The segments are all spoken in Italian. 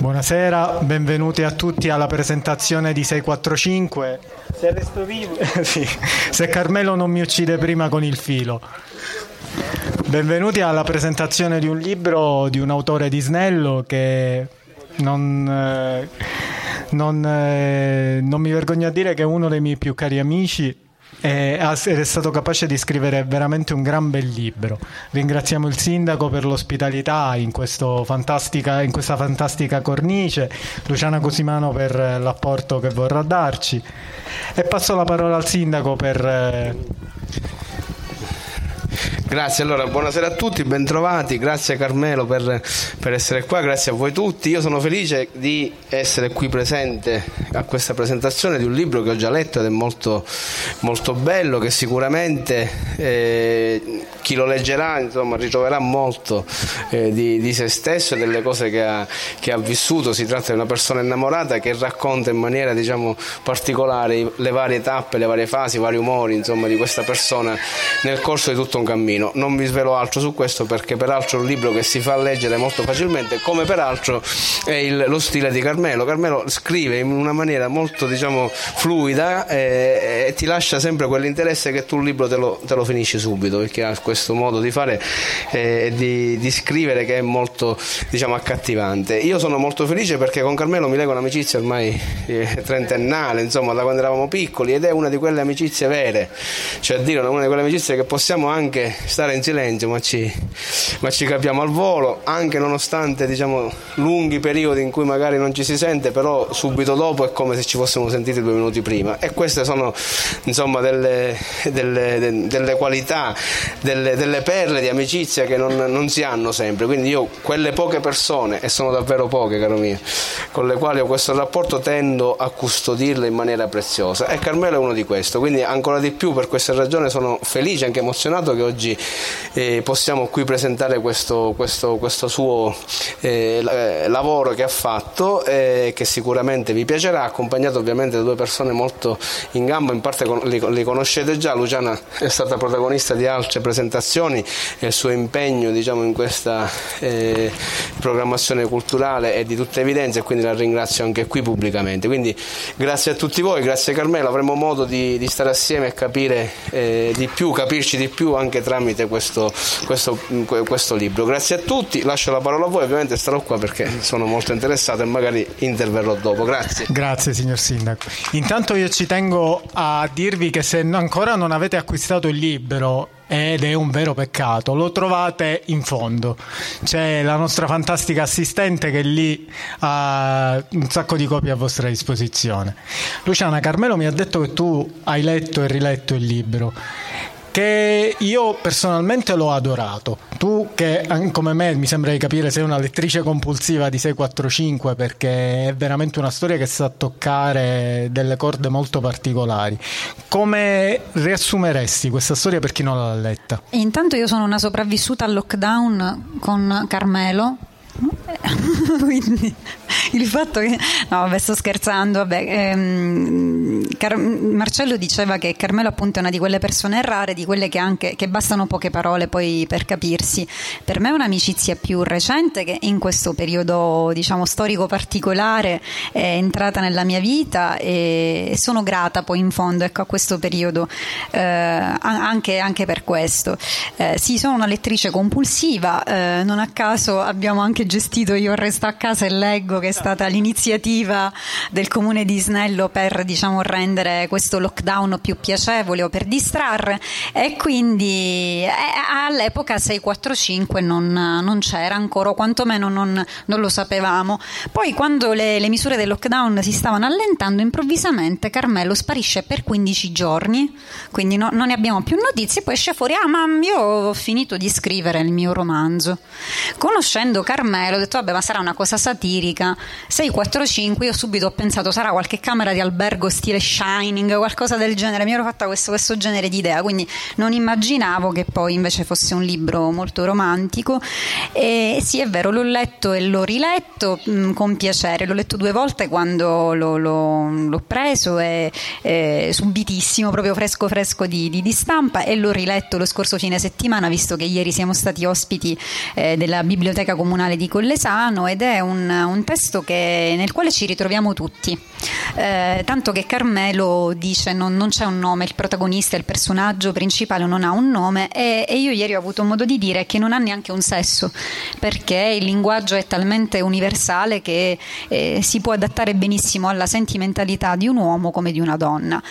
Buonasera, benvenuti a tutti alla presentazione di 645. Se resto vivo, sì, se Carmelo non mi uccide prima con il filo. Benvenuti alla presentazione di un libro di un autore di Snello che non, eh, non, eh, non mi vergogno a dire che è uno dei miei più cari amici ed è stato capace di scrivere veramente un gran bel libro. Ringraziamo il sindaco per l'ospitalità in, in questa fantastica cornice, Luciana Cosimano per l'apporto che vorrà darci e passo la parola al sindaco per eh, Grazie, allora buonasera a tutti, bentrovati, grazie Carmelo per, per, essere qua, grazie a voi tutti. Io sono felice di essere qui presente a questa presentazione di un libro che ho già letto ed è molto, molto bello, che sicuramente eh, chi lo leggerà insomma, ritroverà molto eh, di, di, se stesso e delle cose che ha, che ha, vissuto. Si tratta di una persona innamorata che racconta in maniera diciamo, particolare le varie tappe, le varie fasi, i vari umori insomma, di questa persona nel corso di tutto un cammino cammino. Non vi svelo altro su questo perché peraltro è un libro che si fa leggere molto facilmente, come peraltro è il, lo stile di Carmelo. Carmelo scrive in una maniera molto diciamo, fluida e, eh, e, ti lascia sempre quell'interesse che tu il libro te lo, te lo finisci subito perché ha questo modo di fare e eh, di, di, scrivere che è molto diciamo, accattivante. Io sono molto felice perché con Carmelo mi lega un'amicizia ormai eh, trentennale, insomma da quando eravamo piccoli ed è una di quelle amicizie vere, cioè dire una di quelle amicizie che possiamo anche stare in silenzio, ma ci, ma ci capiamo al volo, anche nonostante diciamo, lunghi periodi in cui magari non ci si sente, però subito dopo è come se ci fossimo sentiti due minuti prima. E queste sono insomma, delle, delle, delle, qualità, delle, delle, perle di amicizia che non, non, si hanno sempre. Quindi io quelle poche persone, e sono davvero poche, caro mio, con le quali ho questo rapporto, tendo a custodirle in maniera preziosa. E Carmelo è uno di questi. Quindi ancora di più per questa ragione sono felice, anche emozionato che oggi eh, possiamo qui presentare questo, questo, questo suo eh, eh lavoro che ha fatto e che sicuramente vi piacerà, accompagnato ovviamente da due persone molto in gamba, in parte li, li conoscete già, Luciana è stata protagonista di altre presentazioni e il suo impegno diciamo, in questa eh, programmazione culturale è di tutta evidenza e quindi la ringrazio anche qui pubblicamente. Quindi grazie a tutti voi, grazie Carmelo, avremo modo di, di stare assieme e capire eh, di più, capirci di più anche tramite tramite questo, questo, questo, libro. Grazie a tutti, lascio la parola a voi, ovviamente starò qua perché sono molto interessato e magari interverrò dopo. Grazie. Grazie signor Sindaco. Intanto io ci tengo a dirvi che se ancora non avete acquistato il libro ed è un vero peccato. Lo trovate in fondo. C'è la nostra fantastica assistente che lì ha un sacco di copie a vostra disposizione. Luciana Carmelo mi ha detto che tu hai letto e riletto il libro che io personalmente l'ho adorato. Tu che come me mi sembra di capire sei una lettrice compulsiva di 645 perché è veramente una storia che sa toccare delle corde molto particolari. Come riassumeresti questa storia per chi non l'ha letta? Intanto io sono una sopravvissuta al lockdown con Carmelo Quindi il fatto che no, vabbè, sto scherzando. Vabbè, ehm, Car- Marcello diceva che Carmelo appunto è una di quelle persone rare, di quelle che, anche, che bastano poche parole poi per capirsi. Per me è un'amicizia più recente che in questo periodo diciamo storico particolare è entrata nella mia vita e sono grata poi in fondo ecco, a questo periodo eh, anche, anche, per questo. Eh, sì, sono una lettrice compulsiva, eh, non a caso abbiamo anche gestito Io resto a casa e leggo, che è stata l'iniziativa del comune di Snello per diciamo, rendere rendere questo lockdown più piacevole o per distrarre e quindi eh, all'epoca 645 non, non c'era ancora, o quantomeno non, non, lo sapevamo. Poi quando le, le, misure del lockdown si stavano allentando, improvvisamente Carmelo sparisce per 15 giorni, quindi no, non ne abbiamo più notizie, poi esce fuori, ah ma io ho finito di scrivere il mio romanzo. Conoscendo Carmelo ho detto vabbè ma sarà una cosa satirica, 645 io subito ho pensato sarà qualche camera di albergo stile Shining, qualcosa del genere, mi ero fatta questo, questo genere di idea, quindi non immaginavo che poi invece fosse un libro molto romantico. E sì è vero l'ho letto e l'ho riletto mh, mm, con piacere, l'ho letto due volte quando l'ho, l'ho, l'ho preso e, e, subitissimo, proprio fresco fresco di, di, di, stampa e l'ho riletto lo scorso fine settimana visto che ieri siamo stati ospiti eh, della biblioteca comunale di Collesano ed è un, un testo che, nel quale ci ritroviamo tutti, eh, tanto che Carmelo dice non, non, c'è un nome, il protagonista, il personaggio principale non ha un nome e, e io ieri ho avuto modo di dire che non ha neanche un sesso perché il linguaggio è talmente universale che eh, si può adattare benissimo alla sentimentalità di un uomo come di una donna.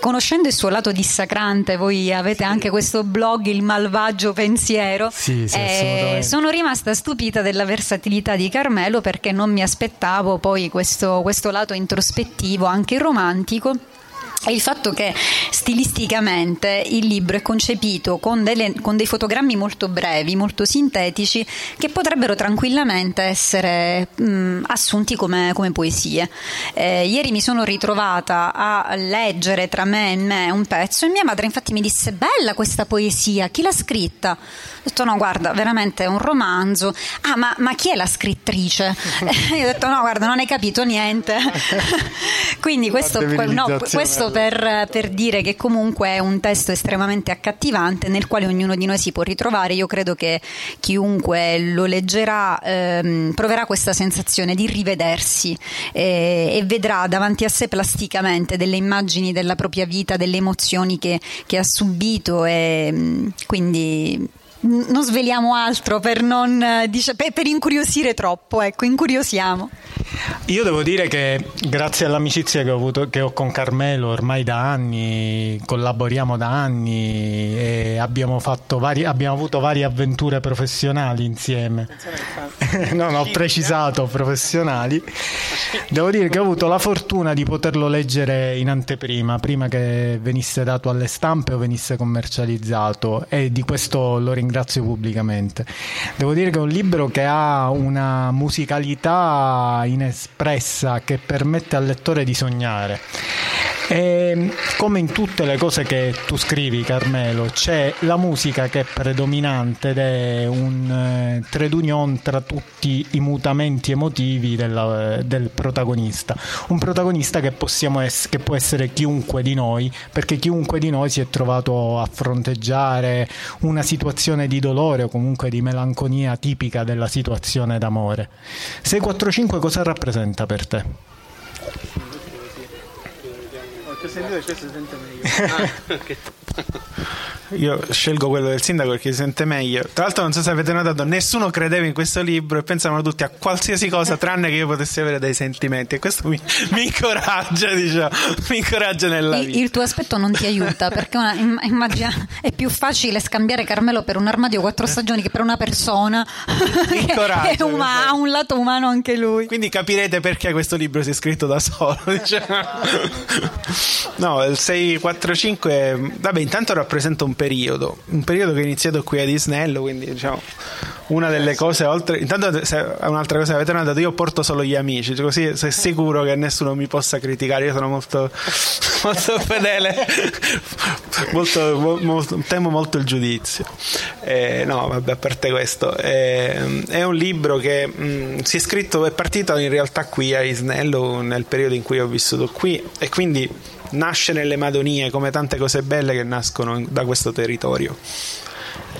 Conoscendo il suo lato dissacrante, voi avete anche questo blog, Il malvagio pensiero, sì, sì, eh, sono rimasta stupita della versatilità di Carmelo perché non mi aspettavo poi questo, questo lato introspettivo, anche romantico Ciao. È il fatto che stilisticamente il libro è concepito con, delle, con, dei fotogrammi molto brevi, molto sintetici, che potrebbero tranquillamente essere mh, assunti come, come poesie. Eh, ieri mi sono ritrovata a leggere tra me e me un pezzo e mia madre infatti mi disse bella questa poesia, chi l'ha scritta? Ho detto no guarda, veramente è un romanzo. Ah ma, ma chi è la scrittrice? Io ho detto no guarda, non hai capito niente. Quindi questo, no, questo per, per, dire che comunque è un testo estremamente accattivante nel quale ognuno di noi si può ritrovare. Io credo che chiunque lo leggerà ehm, proverà questa sensazione di rivedersi eh, e vedrà davanti a sé plasticamente delle immagini della propria vita, delle emozioni che, che ha subito e quindi non sveliamo altro per, non, per, per incuriosire troppo, ecco, incuriosiamo. Io devo dire che grazie all'amicizia che ho, avuto, che ho con Carmelo ormai da anni, collaboriamo da anni e abbiamo, vari, abbiamo avuto varie avventure professionali insieme. non ho precisato professionali. Devo dire che ho avuto la fortuna di poterlo leggere in anteprima, prima che venisse dato alle stampe o venisse commercializzato e di questo lo ringrazio pubblicamente. Devo dire che è un libro che ha una musicalità inespressa che permette al lettore di sognare. E come in tutte le cose che tu scrivi, Carmelo, c'è la musica che è predominante ed è un eh, trade union tra tutti i mutamenti emotivi della, del protagonista. Un protagonista che, ess- che può essere chiunque di noi, perché chiunque di noi si è trovato a fronteggiare una situazione di dolore o comunque di melanconia tipica della situazione d'amore. 645 cosa rappresenta per te? Sentito che questo si sente meglio. Ah, io scelgo quello del sindaco perché si sente meglio. Tra l'altro, non so se avete notato, nessuno credeva in questo libro e pensavano tutti a qualsiasi cosa tranne che io potessi avere dei sentimenti. E questo mi, mi incoraggia, diciamo, mi incoraggia nella vita. Il tuo aspetto non ti aiuta perché una, immagina, è più facile scambiare Carmelo per un armadio quattro stagioni che per una persona che uma, ha un lato umano anche lui. Quindi capirete perché questo libro si è scritto da solo. Diciamo. No, il 645, vabbè, intanto rappresenta un periodo, un periodo che è iniziato qui a Disnello, quindi diciamo una delle cose oltre intanto se, un'altra cosa che avete notato io porto solo gli amici così sei sicuro che nessuno mi possa criticare io sono molto, molto fedele molto, molto, temo molto il giudizio. Eh, no vabbè a parte questo eh, è un libro che mh, mm, si è scritto è partito in realtà qui a Isnello nel periodo in cui ho vissuto qui e quindi nasce nelle Madonie come tante cose belle che nascono da questo territorio.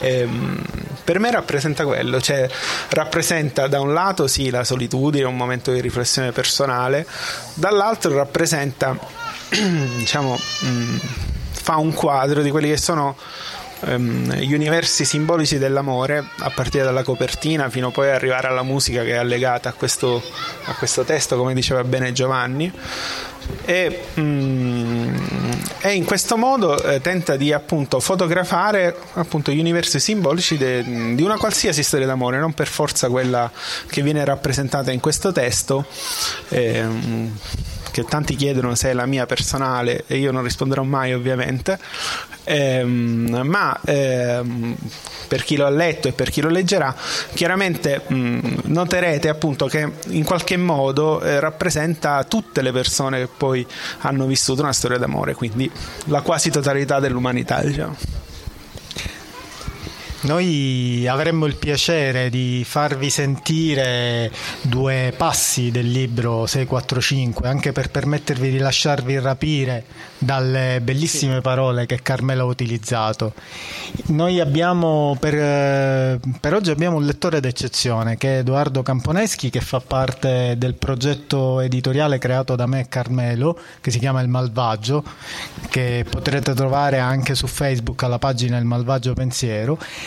Ehm, per me rappresenta quello, cioè rappresenta da un lato sì la solitudine, un momento di riflessione personale, dall'altro rappresenta, diciamo, mh, fa un quadro di quelli che sono um, gli universi simbolici dell'amore, a partire dalla copertina fino poi ad arrivare alla musica che è allegata a questo, a questo testo, come diceva bene Giovanni. E, mm, e, in questo modo eh, tenta di appunto fotografare appunto gli universi simbolici de, di una qualsiasi storia d'amore, non per forza quella che viene rappresentata in questo testo. Eh, che tanti chiedono se è la mia personale e io non risponderò mai ovviamente, ehm, ma ehm, per chi lo ha letto e per chi lo leggerà, chiaramente mh, noterete appunto che in qualche modo eh, rappresenta tutte le persone che poi hanno vissuto una storia d'amore, quindi la quasi totalità dell'umanità, diciamo. Noi avremmo il piacere di farvi sentire due passi del libro 645, anche per permettervi di lasciarvi rapire dalle bellissime parole che Carmelo ha utilizzato. Noi abbiamo per, per oggi abbiamo un lettore d'eccezione che è Edoardo Camponeschi che fa parte del progetto editoriale creato da me e Carmelo che si chiama Il Malvagio che potrete trovare anche su Facebook alla pagina Il Malvagio Pensiero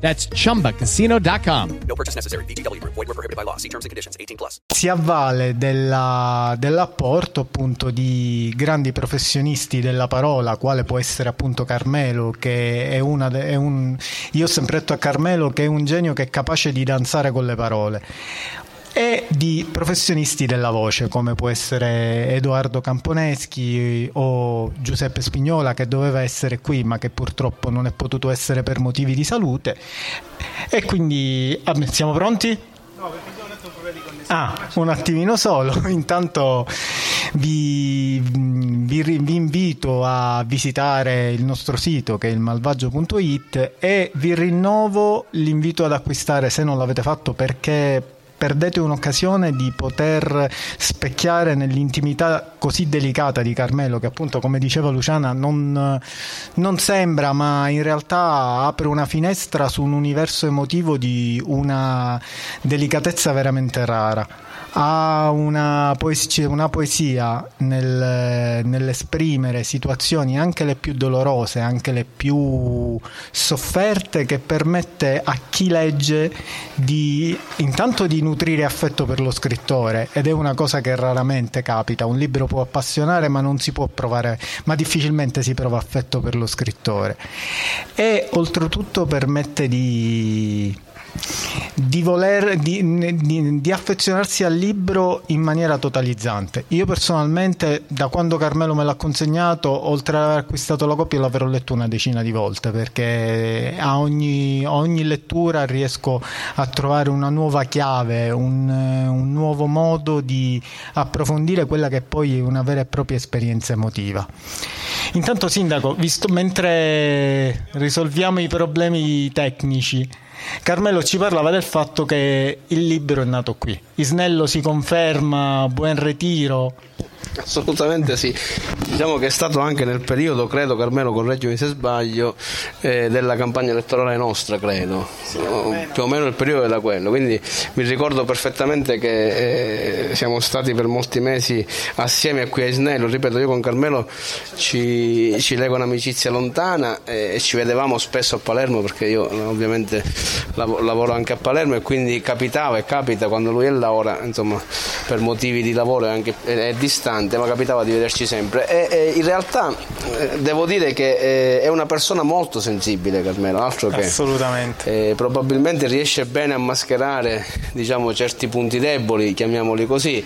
That's chumbacasino.com. No purchase necessary. BGW. Void were prohibited by law. See terms and conditions 18 plus. Si avvale della, dell'apporto appunto di grandi professionisti della parola, quale può essere appunto Carmelo, che è una è un io ho sempre detto a Carmelo che è un genio che è capace di danzare con le parole e di professionisti della voce come può essere Edoardo Camponeschi o Giuseppe Spignola che doveva essere qui ma che purtroppo non è potuto essere per motivi di salute e quindi ah, siamo pronti? No, perché abbiamo detto problemi con Ah, un attimino solo. Intanto vi, vi, vi, invito a visitare il nostro sito che è il malvagio.it e vi rinnovo l'invito ad acquistare se non l'avete fatto perché perdete un'occasione di poter specchiare nell'intimità così delicata di Carmelo che appunto come diceva Luciana non, non sembra ma in realtà apre una finestra su un universo emotivo di una delicatezza veramente rara ha una poesia, una poesia nel, nell'esprimere situazioni anche le più dolorose, anche le più sofferte, che permette a chi legge di intanto di nutrire affetto per lo scrittore ed è una cosa che raramente capita. Un libro può appassionare ma non si può provare, ma difficilmente si prova affetto per lo scrittore. E oltretutto permette di di, voler, di, di, di, affezionarsi al libro in maniera totalizzante. Io personalmente, da quando Carmelo me l'ha consegnato, oltre ad aver acquistato la copia, l'avrò letto una decina di volte perché a ogni, ogni lettura riesco a trovare una nuova chiave, un, un nuovo modo di approfondire quella che poi è una vera e propria esperienza emotiva. Intanto, Sindaco, visto, mentre risolviamo i problemi tecnici, Carmelo ci parlava del fatto che il libro è nato qui. Isnello si conferma, buon ritiro. Assolutamente sì, diciamo che è stato anche nel periodo, credo Carmelo correggimi se sbaglio, eh, della campagna elettorale nostra, credo, sì, più o meno il periodo era quello, quindi mi ricordo perfettamente che eh, siamo stati per molti mesi assieme qui a Isnello, ripeto io con Carmelo ci, ci lega un'amicizia lontana eh, e ci vedevamo spesso a Palermo perché io ovviamente lav- lavoro anche a Palermo e quindi capitava e capita quando lui è là. Ora, insomma per motivi di lavoro è, anche, è, è distante ma capitava di vederci sempre. E, e in realtà eh, devo dire che eh, è una persona molto sensibile, Carmelo, altro che assolutamente. Eh, probabilmente riesce bene a mascherare diciamo, certi punti deboli, chiamiamoli così,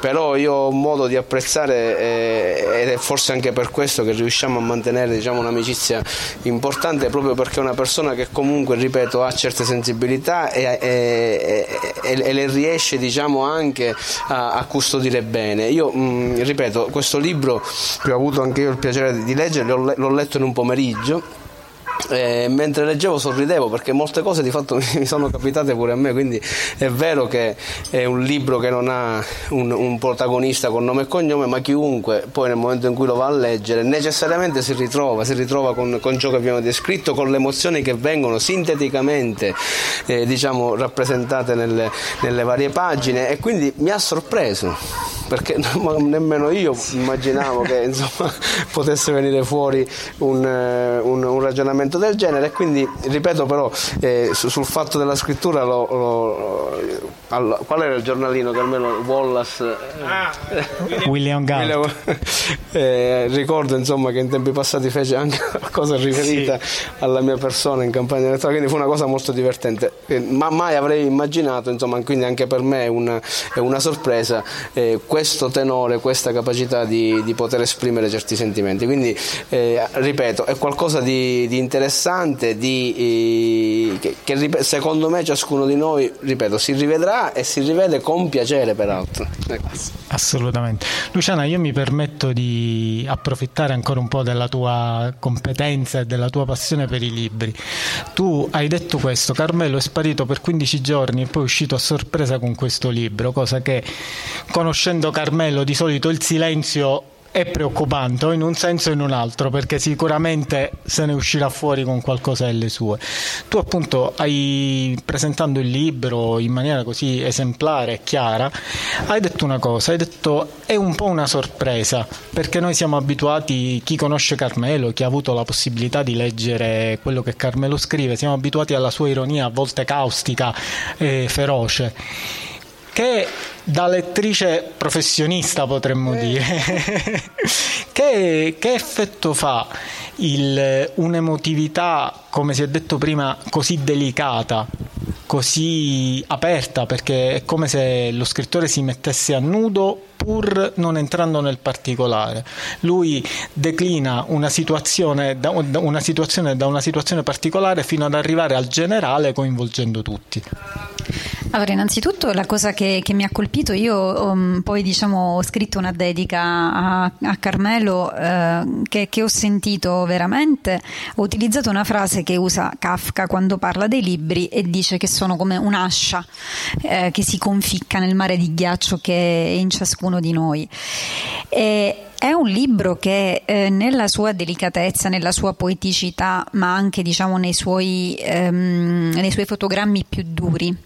però io ho modo di apprezzare eh, ed è forse anche per questo che riusciamo a mantenere diciamo, un'amicizia importante proprio perché è una persona che comunque, ripeto, ha certe sensibilità e, e, e, e le riesce diciamo, anche a, a, custodire bene. Io mh, mm, ripeto, questo libro che ho avuto anche io il piacere di leggere, l'ho, l'ho letto in un pomeriggio eh, mentre leggevo sorridevo perché molte cose di fatto mi sono capitate pure a me, quindi è vero che è un libro che non ha un, un, protagonista con nome e cognome, ma chiunque poi nel momento in cui lo va a leggere necessariamente si ritrova, si ritrova con, con ciò che abbiamo descritto, con le emozioni che vengono sinteticamente eh, diciamo, rappresentate nelle, nelle varie pagine e quindi mi ha sorpreso perché nemmeno io immaginavo che insomma, potesse venire fuori un, eh, un, un, ragionamento del genere e quindi ripeto però eh, sul fatto della scrittura lo, lo, lo, qual era il giornalino che almeno Wallace ah, William Galt eh, ricordo insomma che in tempi passati fece anche qualcosa riferita sì. alla mia persona in campagna elettorale quindi fu una cosa molto divertente eh, ma mai avrei immaginato insomma quindi anche per me è una, è una sorpresa eh, questo tenore, questa capacità di, di poter esprimere certi sentimenti. Quindi, eh, ripeto, è qualcosa di, di interessante, di, eh, che, che, secondo me ciascuno di noi, ripeto, si rivedrà e si rivede con piacere peraltro. Assolutamente. Luciana, io mi permetto di approfittare ancora un po' della tua competenza e della tua passione per i libri. Tu hai detto questo, Carmelo è sparito per 15 giorni e poi è uscito a sorpresa con questo libro, cosa che conoscendo Carmelo di solito il silenzio è preoccupante in un senso o in un altro perché sicuramente se ne uscirà fuori con qualcosa delle sue. Tu appunto hai presentando il libro in maniera così esemplare e chiara hai detto una cosa hai detto è un po' una sorpresa perché noi siamo abituati chi conosce Carmelo chi ha avuto la possibilità di leggere quello che Carmelo scrive siamo abituati alla sua ironia a volte caustica e feroce che da lettrice professionista potremmo eh. dire, che, che, effetto fa il, un'emotività, come si è detto prima, così delicata, così aperta, perché è come se lo scrittore si mettesse a nudo pur non entrando nel particolare. Lui declina una situazione da una situazione, da una situazione particolare fino ad arrivare al generale coinvolgendo tutti. Allora, innanzitutto la cosa che, che mi ha colpito, io um, poi diciamo, ho scritto una dedica a, a Carmelo eh, che, che, ho sentito veramente, ho utilizzato una frase che usa Kafka quando parla dei libri e dice che sono come un'ascia eh, che si conficca nel mare di ghiaccio che è in ciascuno di noi. E, è un libro che eh, nella sua delicatezza, nella sua poeticità, ma anche diciamo, nei, suoi, ehm, nei, suoi, fotogrammi più duri,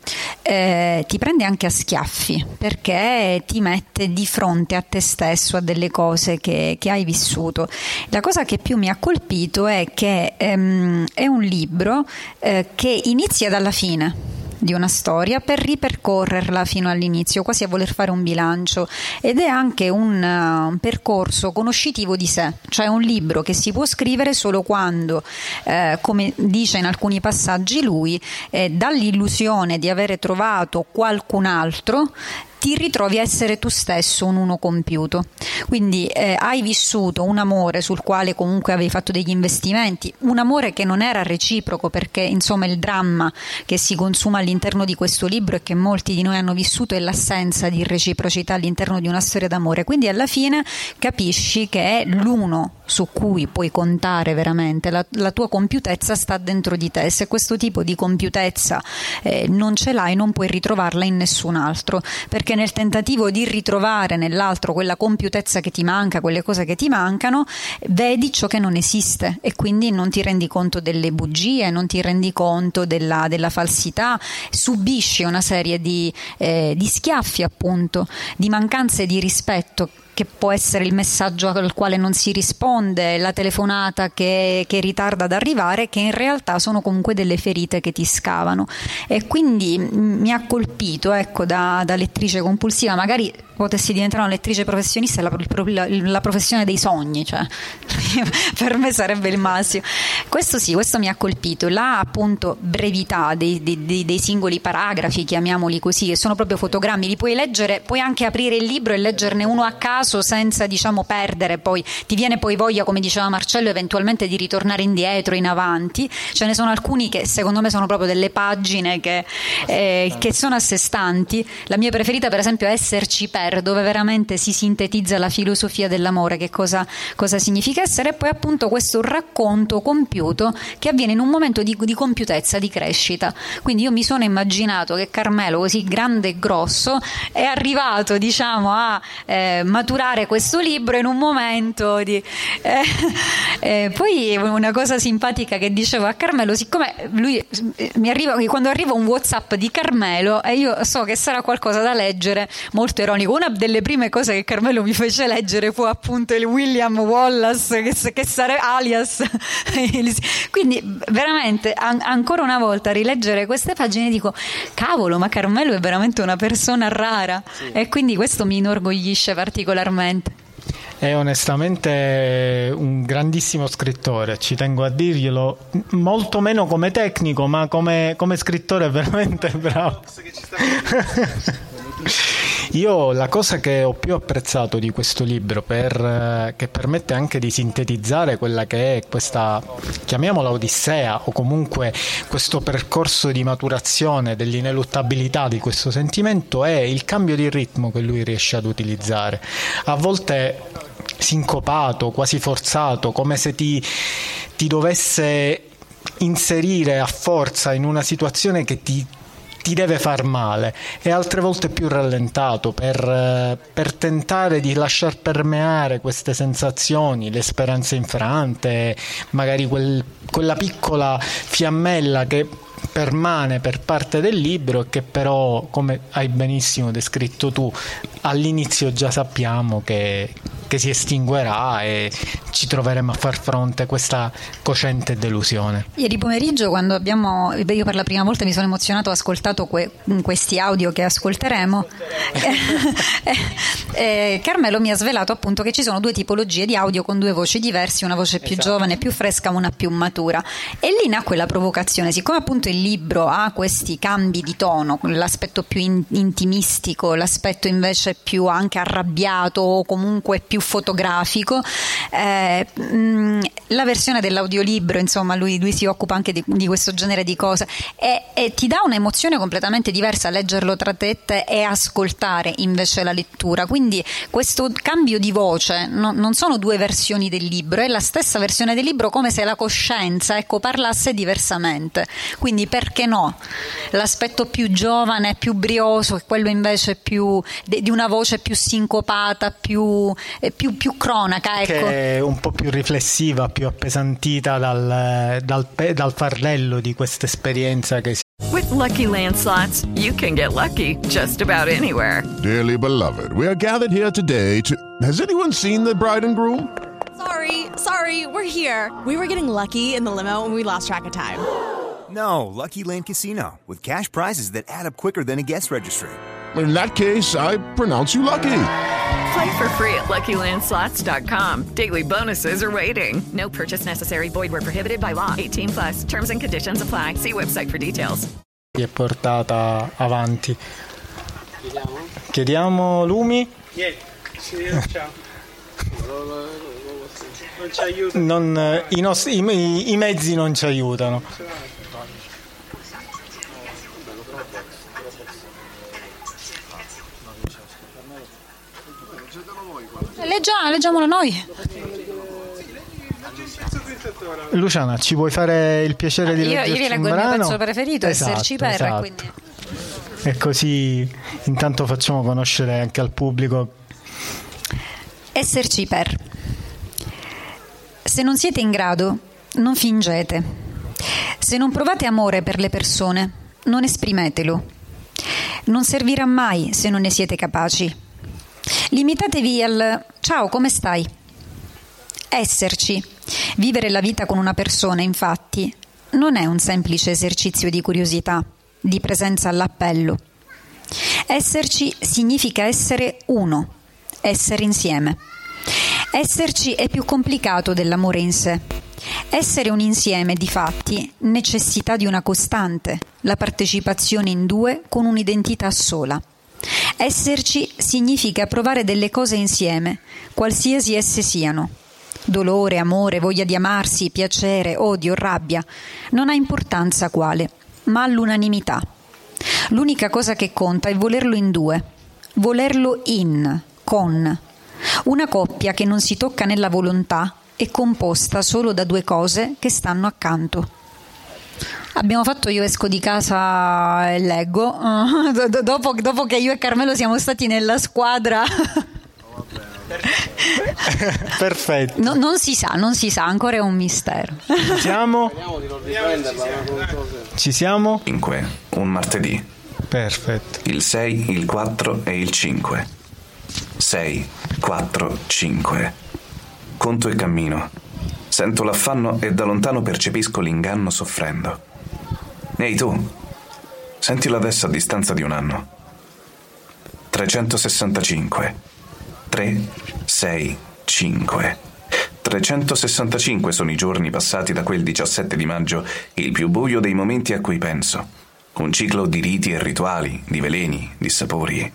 eh, ti prende anche a schiaffi perché ti mette di fronte a te stesso, a delle cose che, che hai vissuto. La cosa che più mi ha colpito è che ehm, è un libro eh, che inizia dalla fine di una storia per ripercorrerla fino all'inizio, quasi a voler fare un bilancio. Ed è anche un, uh, un percorso conoscitivo di sé, cioè un libro che si può scrivere solo quando, eh, come dice in alcuni passaggi lui, eh, dall'illusione di avere trovato qualcun altro ti ritrovi a essere tu stesso un uno compiuto. Quindi eh, hai vissuto un amore sul quale comunque avevi fatto degli investimenti, un amore che non era reciproco perché insomma il dramma che si consuma all'interno di questo libro e che molti di noi hanno vissuto è l'assenza di reciprocità all'interno di una storia d'amore. Quindi alla fine capisci che è l'uno su cui puoi contare veramente, la, la tua compiutezza sta dentro di te. Se questo tipo di compiutezza eh, non ce l'hai non puoi ritrovarla in nessun altro perché perché nel tentativo di ritrovare nell'altro quella compiutezza che ti manca, quelle cose che ti mancano, vedi ciò che non esiste e quindi non ti rendi conto delle bugie, non ti rendi conto della, della falsità, subisci una serie di, eh, di schiaffi appunto, di mancanze di rispetto che può essere il messaggio al quale non si risponde, la telefonata che, che, ritarda ad arrivare, che in realtà sono comunque delle ferite che ti scavano. E quindi mi ha colpito, ecco, da, da lettrice compulsiva, magari potessi diventare una lettrice professionista è la, la, la, professione dei sogni, cioè, per me sarebbe il massimo. Questo sì, questo mi ha colpito. La appunto brevità dei, dei, dei, singoli paragrafi, chiamiamoli così, che sono proprio fotogrammi, li puoi leggere, puoi anche aprire il libro e leggerne uno a caso senza diciamo perdere, poi ti viene poi voglia, come diceva Marcello, eventualmente di ritornare indietro, in avanti. Ce ne sono alcuni che secondo me sono proprio delle pagine che, eh, che sono a sé stanti. La mia preferita per esempio è Esserci per Cher, dove veramente si sintetizza la filosofia dell'amore, che cosa, cosa significa essere, e poi appunto questo racconto compiuto che avviene in un momento di, di compiutezza, di crescita. Quindi io mi sono immaginato che Carmelo, così grande e grosso, è arrivato diciamo a eh, maturare questo libro in un momento di... Eh, eh, poi una cosa simpatica che dicevo a Carmelo, siccome lui mi arriva, quando arriva un WhatsApp di Carmelo e io so che sarà qualcosa da leggere, molto ironico. Una delle prime cose che Carmelo mi fece leggere fu appunto il William Wallace, che, che sarebbe alias. Quindi veramente an- ancora una volta rileggere queste pagine dico, cavolo, ma Carmelo è veramente una persona rara sì. e quindi questo mi inorgoglisce particolarmente. È onestamente un grandissimo scrittore, ci tengo a dirglielo, molto meno come tecnico, ma come, come scrittore è veramente bravo. Io la cosa che ho più apprezzato di questo libro, per, che permette anche di sintetizzare quella che è questa, chiamiamola Odissea, o comunque questo percorso di maturazione dell'ineluttabilità di questo sentimento, è il cambio di ritmo che lui riesce ad utilizzare. A volte sincopato, quasi forzato, come se ti, ti dovesse inserire a forza in una situazione che ti, ti deve far male. E altre volte più rallentato per, per tentare di lasciar permeare queste sensazioni, le speranze infrante, magari quel, quella piccola fiammella che permane per parte del libro e che però, come hai benissimo descritto tu, all'inizio già sappiamo che, che si estinguerà e ci troveremo a far fronte a questa cocente delusione. Ieri pomeriggio, quando abbiamo, io per la prima volta mi sono emozionato, ho ascoltato que, questi audio che ascolteremo. eh, eh, Carmelo mi ha svelato appunto che ci sono due tipologie di audio con due voci diverse, una voce più esatto. giovane, più fresca, una più matura. E lì nacque la provocazione, siccome appunto il libro ha questi cambi di tono, l'aspetto più in, intimistico, l'aspetto invece più anche arrabbiato o comunque più fotografico. Eh, mh, la versione dell'audiolibro, insomma, lui, lui si occupa anche di, di, questo genere di cose e, e, ti dà un'emozione completamente diversa leggerlo tra tette e ascoltare invece la lettura. Quindi questo cambio di voce no, non sono due versioni del libro, è la stessa versione del libro come se la coscienza ecco, parlasse diversamente. Quindi perché no? L'aspetto più giovane, più brioso, e quello invece più di una voce più sincopata, più, eh, più, più cronaca. Ecco. Che è un po' più riflessiva, più appesantita dal, dal, dal fardello di questa esperienza che si With lucky landslots, you can get lucky just about anywhere. Dearly beloved, we are gathered here today to. Has anyone seen the bride and groom? Sorry, sorry, we're here. We were getting lucky in the limo and we lost track of time. No, Lucky Land Casino, with cash prizes that add up quicker than a guest registry in that case, I pronounce you lucky. Play for free at LuckyLandSlots.com. Daily bonuses are waiting. No purchase necessary. Void were prohibited by law. 18 plus. Terms and conditions apply. See website for details. È portata avanti. Chiediamo? Chiediamo lumi? Niente. Sì, non ci aiutano. Non, eh, i, nostri, i, i mezzi non ci aiutano. Leggiamo, leggiamolo noi. Luciana, ci vuoi fare il piacere ah, di leggere? Io vi leggo il mio pezzo preferito, esatto, Esserci per. Esatto. Quindi... E così intanto facciamo conoscere anche al pubblico. Esserci per. Se non siete in grado, non fingete. Se non provate amore per le persone, non esprimetelo. Non servirà mai se non ne siete capaci. Limitatevi al ciao, come stai? Esserci. Vivere la vita con una persona, infatti, non è un semplice esercizio di curiosità, di presenza all'appello. Esserci significa essere uno, essere insieme. Esserci è più complicato dell'amore in sé. Essere un insieme di fatti necessita di una costante, la partecipazione in due con un'identità sola. Esserci significa provare delle cose insieme, qualsiasi esse siano. Dolore, amore, voglia di amarsi, piacere, odio, rabbia. Non ha importanza quale, ma all'unanimità. L'unica cosa che conta è volerlo in due. volerlo in, con. Una coppia che non si tocca nella volontà è composta solo da due cose che stanno accanto. Abbiamo fatto io esco di casa e leggo. dopo, dopo che io e Carmelo siamo stati nella squadra. Perfetto. No, non si sa, non si sa, ancora è un mistero. Ci siamo? Ci siamo? 5. Un martedì. Perfetto. Il 6, il 4 e il 5. 6, 4, 5. Conto e cammino. Sento l'affanno e da lontano percepisco l'inganno soffrendo. Ehi tu, sentilo adesso a distanza di un anno. 365. 3, 6, 5. 365 sono i giorni passati da quel 17 di maggio, il più buio dei momenti a cui penso. Un ciclo di riti e rituali, di veleni, di sapori.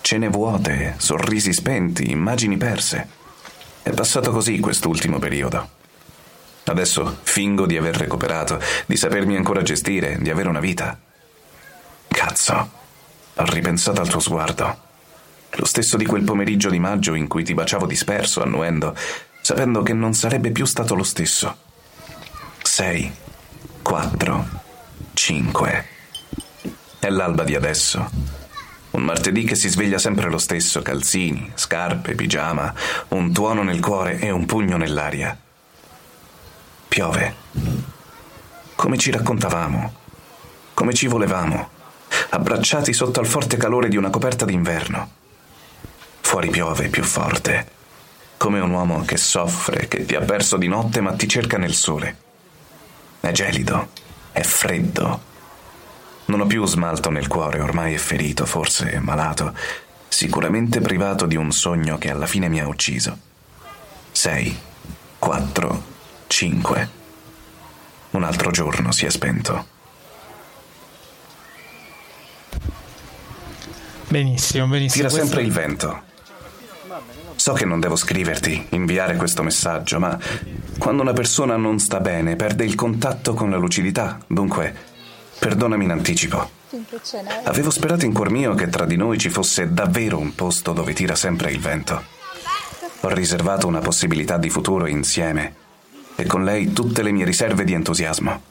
Cene vuote, sorrisi spenti, immagini perse. È passato così quest'ultimo periodo. Adesso fingo di aver recuperato, di sapermi ancora gestire, di avere una vita. Cazzo, ho ripensato al tuo sguardo. Lo stesso di quel pomeriggio di maggio in cui ti baciavo disperso, annuendo, sapendo che non sarebbe più stato lo stesso. Sei, quattro, cinque. È l'alba di adesso. Un martedì che si sveglia sempre lo stesso, calzini, scarpe, pigiama, un tuono nel cuore e un pugno nell'aria. Piove. Come ci raccontavamo, come ci volevamo, abbracciati sotto al forte calore di una coperta d'inverno. Fuori piove più forte, come un uomo che soffre, che ti ha perso di notte ma ti cerca nel sole. È gelido, è freddo, non ho più smalto nel cuore, ormai è ferito, forse malato, sicuramente privato di un sogno che alla fine mi ha ucciso. Sei, quattro, cinque. Un altro giorno si è spento. Benissimo, benissimo. Tira sempre il vento. So che non devo scriverti, inviare questo messaggio, ma quando una persona non sta bene perde il contatto con la lucidità, dunque Perdonami in anticipo. Avevo sperato in cuor mio che tra di noi ci fosse davvero un posto dove tira sempre il vento. Ho riservato una possibilità di futuro insieme e con lei tutte le mie riserve di entusiasmo.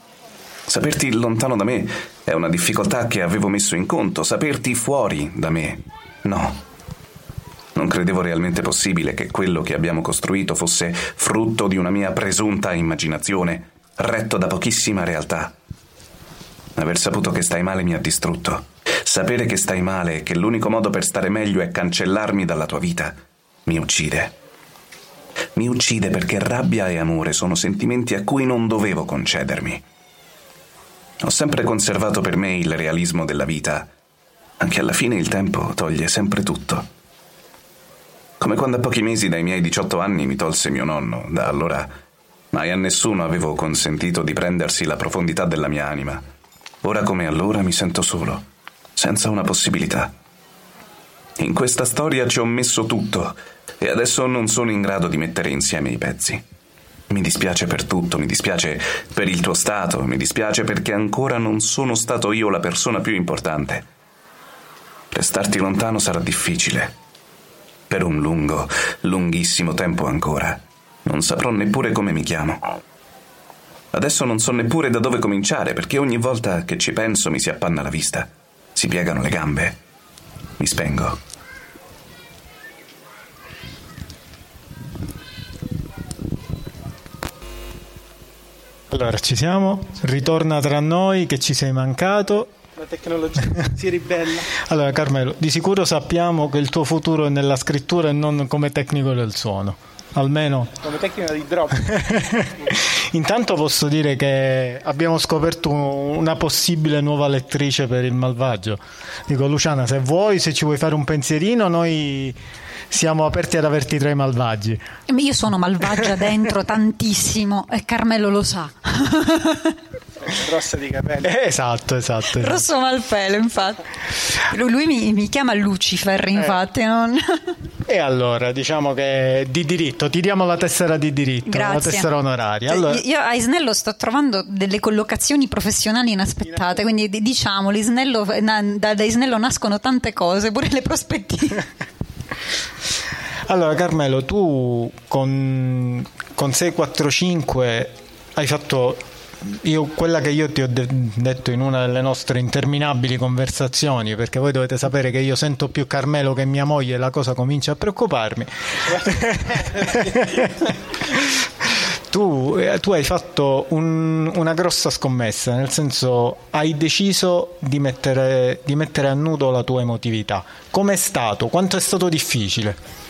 Saperti lontano da me è una difficoltà che avevo messo in conto, saperti fuori da me. No. Non credevo realmente possibile che quello che abbiamo costruito fosse frutto di una mia presunta immaginazione, retto da pochissima realtà. Aver saputo che stai male mi ha distrutto. Sapere che stai male e che l'unico modo per stare meglio è cancellarmi dalla tua vita mi uccide. Mi uccide perché rabbia e amore sono sentimenti a cui non dovevo concedermi. Ho sempre conservato per me il realismo della vita, anche alla fine il tempo toglie sempre tutto. Come quando a pochi mesi dai miei 18 anni mi tolse mio nonno, da allora mai a nessuno avevo consentito di prendersi la profondità della mia anima Ora come allora mi sento solo, senza una possibilità. In questa storia ci ho messo tutto e adesso non sono in grado di mettere insieme i pezzi. Mi dispiace per tutto, mi dispiace per il tuo stato, mi dispiace perché ancora non sono stato io la persona più importante. Restarti lontano sarà difficile. Per un lungo, lunghissimo tempo ancora. Non saprò neppure come mi chiamo. Adesso non so neppure da dove cominciare perché ogni volta che ci penso mi si appanna la vista, si piegano le gambe, mi spengo. Allora, ci siamo? Ritorna tra noi che ci sei mancato. La tecnologia si ribella. Allora, Carmelo, di sicuro sappiamo che il tuo futuro è nella scrittura e non come tecnico del suono almeno come tecnica di drop intanto posso dire che abbiamo scoperto una possibile nuova lettrice per il malvagio. Dico Luciana se vuoi se ci vuoi fare un pensierino noi siamo aperti ad averti tra i malvagi io sono malvagia dentro tantissimo e Carmelo lo sa rossa di capelli esatto esatto, esatto. rosso malpelo infatti lui, lui mi, mi, chiama Lucifer infatti eh. non E allora, diciamo che di diritto, ti diamo la tessera di diritto, Grazie. la tessera onoraria. Cioè, Allora, Io a Isnello sto trovando delle collocazioni professionali inaspettate, quindi di- diciamo, da Isnello nascono tante cose, pure le prospettive. Allora, Carmelo, tu con, con 645 hai fatto io, quella che io ti ho de- detto in una delle nostre interminabili conversazioni, perché voi dovete sapere che io sento più Carmelo che mia moglie e la cosa comincia a preoccuparmi. tu, eh, tu hai fatto un- una grossa scommessa, nel senso hai deciso di mettere, di mettere a nudo la tua emotività. Com'è stato? Quanto è stato difficile?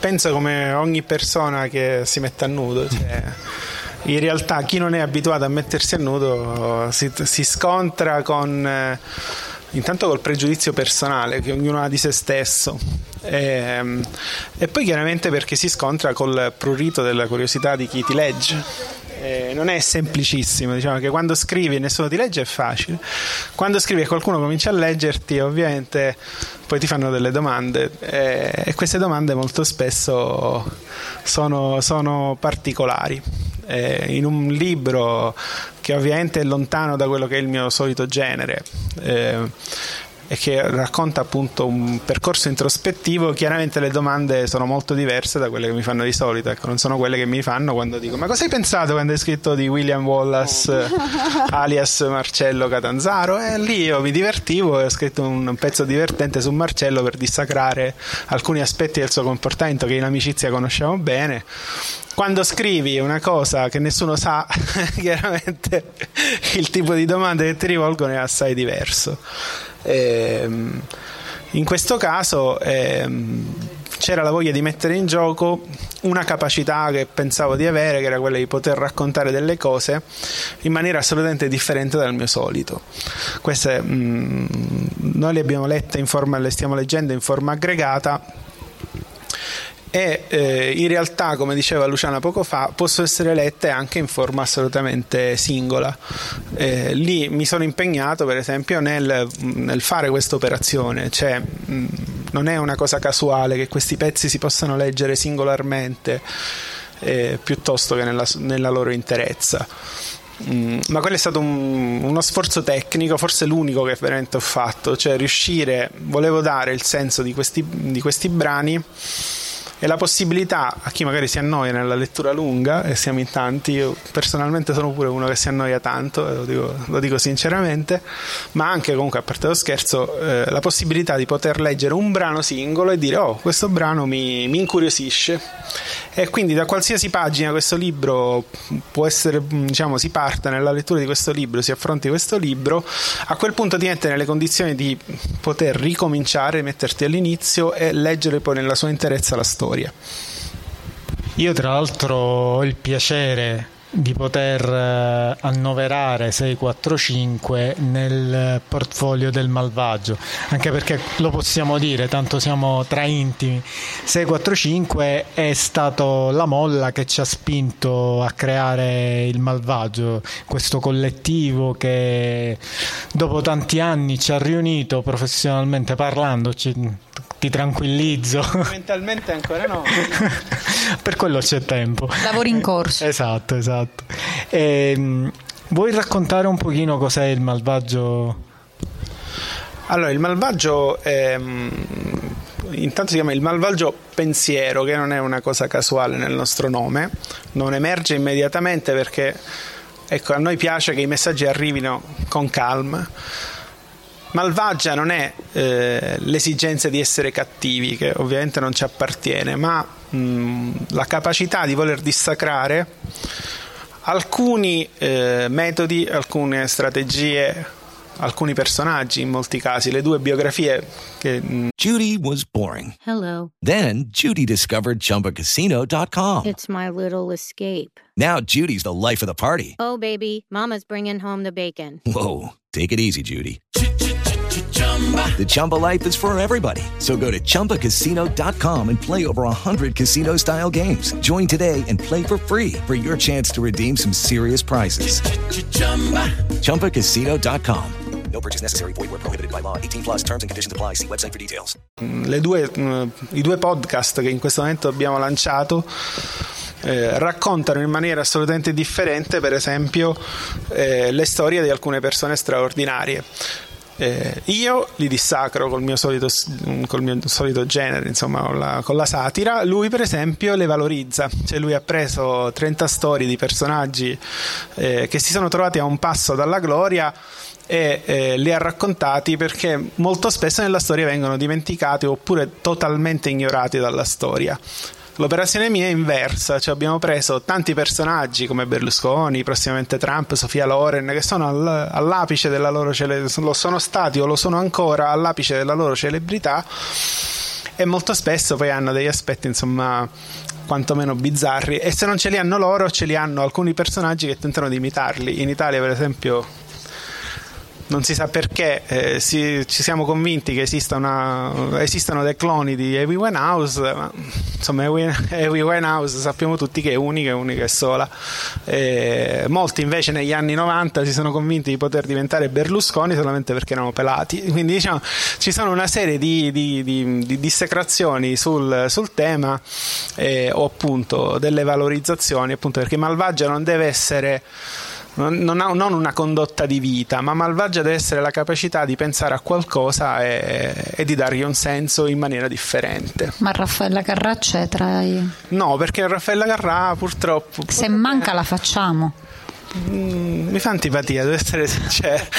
penso come ogni persona che si mette a nudo. cioè, in realtà chi non è abituato a mettersi a nudo si, si scontra con eh, intanto col pregiudizio personale che ognuno ha di se stesso e, e poi chiaramente perché si scontra col prurito della curiosità di chi ti legge. Eh, non è semplicissimo, diciamo che quando scrivi e nessuno ti legge è facile. Quando scrivi e qualcuno comincia a leggerti, ovviamente poi ti fanno delle domande eh, e queste domande molto spesso sono, sono particolari. Eh, in un libro che ovviamente è lontano da quello che è il mio solito genere. Eh, e che racconta appunto un percorso introspettivo, chiaramente le domande sono molto diverse da quelle che mi fanno di solito, ecco, non sono quelle che mi fanno quando dico ma cosa hai pensato quando hai scritto di William Wallace eh, alias Marcello Catanzaro? E lì io mi divertivo e ho scritto un pezzo divertente su Marcello per dissacrare alcuni aspetti del suo comportamento che in amicizia conosciamo bene. Quando scrivi una cosa che nessuno sa, chiaramente il tipo di domande che ti rivolgono è assai diverso. Ehm, in questo caso ehm, c'era la voglia di mettere in gioco una capacità che pensavo di avere, che era quella di poter raccontare delle cose in maniera assolutamente differente dal mio solito. Queste mm, noi le abbiamo lette in forma, le stiamo leggendo in forma aggregata e eh, in realtà, come diceva Luciana poco fa, possono essere lette anche in forma assolutamente singola. Eh, lì mi sono impegnato, per esempio, nel, nel fare questa operazione, cioè mh, non è una cosa casuale che questi pezzi si possano leggere singolarmente eh, piuttosto che nella, nella loro interezza. Mm, ma quello è stato un- uno sforzo tecnico, forse l'unico che veramente ho fatto, cioè riuscire, volevo dare il senso di questi, di questi brani e la possibilità a chi magari si annoia nella lettura lunga, e siamo in tanti, io personalmente sono pure uno che si annoia tanto, e lo dico, lo dico sinceramente, ma anche comunque a parte lo scherzo, eh, la possibilità di poter leggere un brano singolo e dire oh questo brano mi, mi incuriosisce e quindi da qualsiasi pagina questo libro può essere, diciamo, si parte nella lettura di questo libro, si affronti questo libro, a quel punto ti mette nelle condizioni di poter ricominciare, metterti all'inizio e leggere poi nella sua interezza la storia. Io tra l'altro ho il piacere di poter eh, annoverare 645 nel portfolio del malvagio, anche perché lo possiamo dire, tanto siamo tra intimi. 645 è stato la molla che ci ha spinto a creare il malvagio, questo collettivo che dopo tanti anni ci ha riunito professionalmente parlando, ti tranquillizzo. Mentalmente ancora no. per quello c'è tempo. Lavori in corso. Esatto, esatto. Ehm, vuoi raccontare un pochino cos'è il malvagio? Allora, il malvagio è, mm, intanto si chiama il malvagio pensiero, che non è una cosa casuale nel nostro nome, non emerge immediatamente perché ecco, a noi piace che i messaggi arrivino con calma. Malvagia non è eh, l'esigenza di essere cattivi, che ovviamente non ci appartiene, ma mh, la capacità di voler dissacrare alcuni eh, metodi, alcune strategie, alcuni personaggi in molti casi, le due biografie che mh, Judy was boring. Hello. Then Judy discovered ChumbaCasino.com. It's my little escape. Now Judy's the life of the party. Oh, baby, Mama's bringing home the bacon. Whoa, take it easy, Judy. The Chumba life is for everybody. So go to ChumbaCasino.com and play over 100 casino style games. Join today and play for free for your chance to redeem some serious prizes. ChumbaCasino.com. No purchase necessary. Void where prohibited by law. 18 plus terms and conditions apply. See website for details. Le due, mh, I due podcast che in questo momento abbiamo lanciato eh, raccontano in maniera assolutamente differente, per esempio, eh, le storie di alcune persone straordinarie. Eh, io li dissacro col mio solito, col mio solito genere, insomma, con la, con la, satira. Lui, per esempio, le valorizza. Cioè, lui ha preso 30 storie di personaggi eh, che si sono trovati a un passo dalla gloria e eh, li ha raccontati perché molto spesso nella storia vengono dimenticati oppure totalmente ignorati dalla storia. L'operazione mia è inversa, cioè abbiamo preso tanti personaggi come Berlusconi, prossimamente Trump, Sofia Loren, che sono all, all'apice della loro celebrità, lo sono stati o lo sono ancora all'apice della loro celebrità e molto spesso poi hanno degli aspetti insomma quantomeno bizzarri e se non ce li hanno loro ce li hanno alcuni personaggi che tentano di imitarli. In Italia per esempio non si sa perché eh, si, ci siamo convinti che una, esistano dei cloni di Amy Winehouse ma insomma Amy Winehouse sappiamo tutti che è unica, unica e sola. Eh, molti invece negli anni 90 si sono convinti di poter diventare Berlusconi solamente perché erano pelati. Quindi diciamo ci sono una serie di, di, di, di dissecrazioni sul, sul tema eh, o appunto delle valorizzazioni appunto perché Malvagia non deve essere non, ha, non una condotta di vita, ma malvagia deve essere la capacità di pensare a qualcosa e, e di dargli un senso in maniera differente. Ma Raffaella Carrà c'è tra i... No, perché Raffaella Carrà purtroppo... Se manca la facciamo. Mm, mi fa antipatia, devo essere sincero.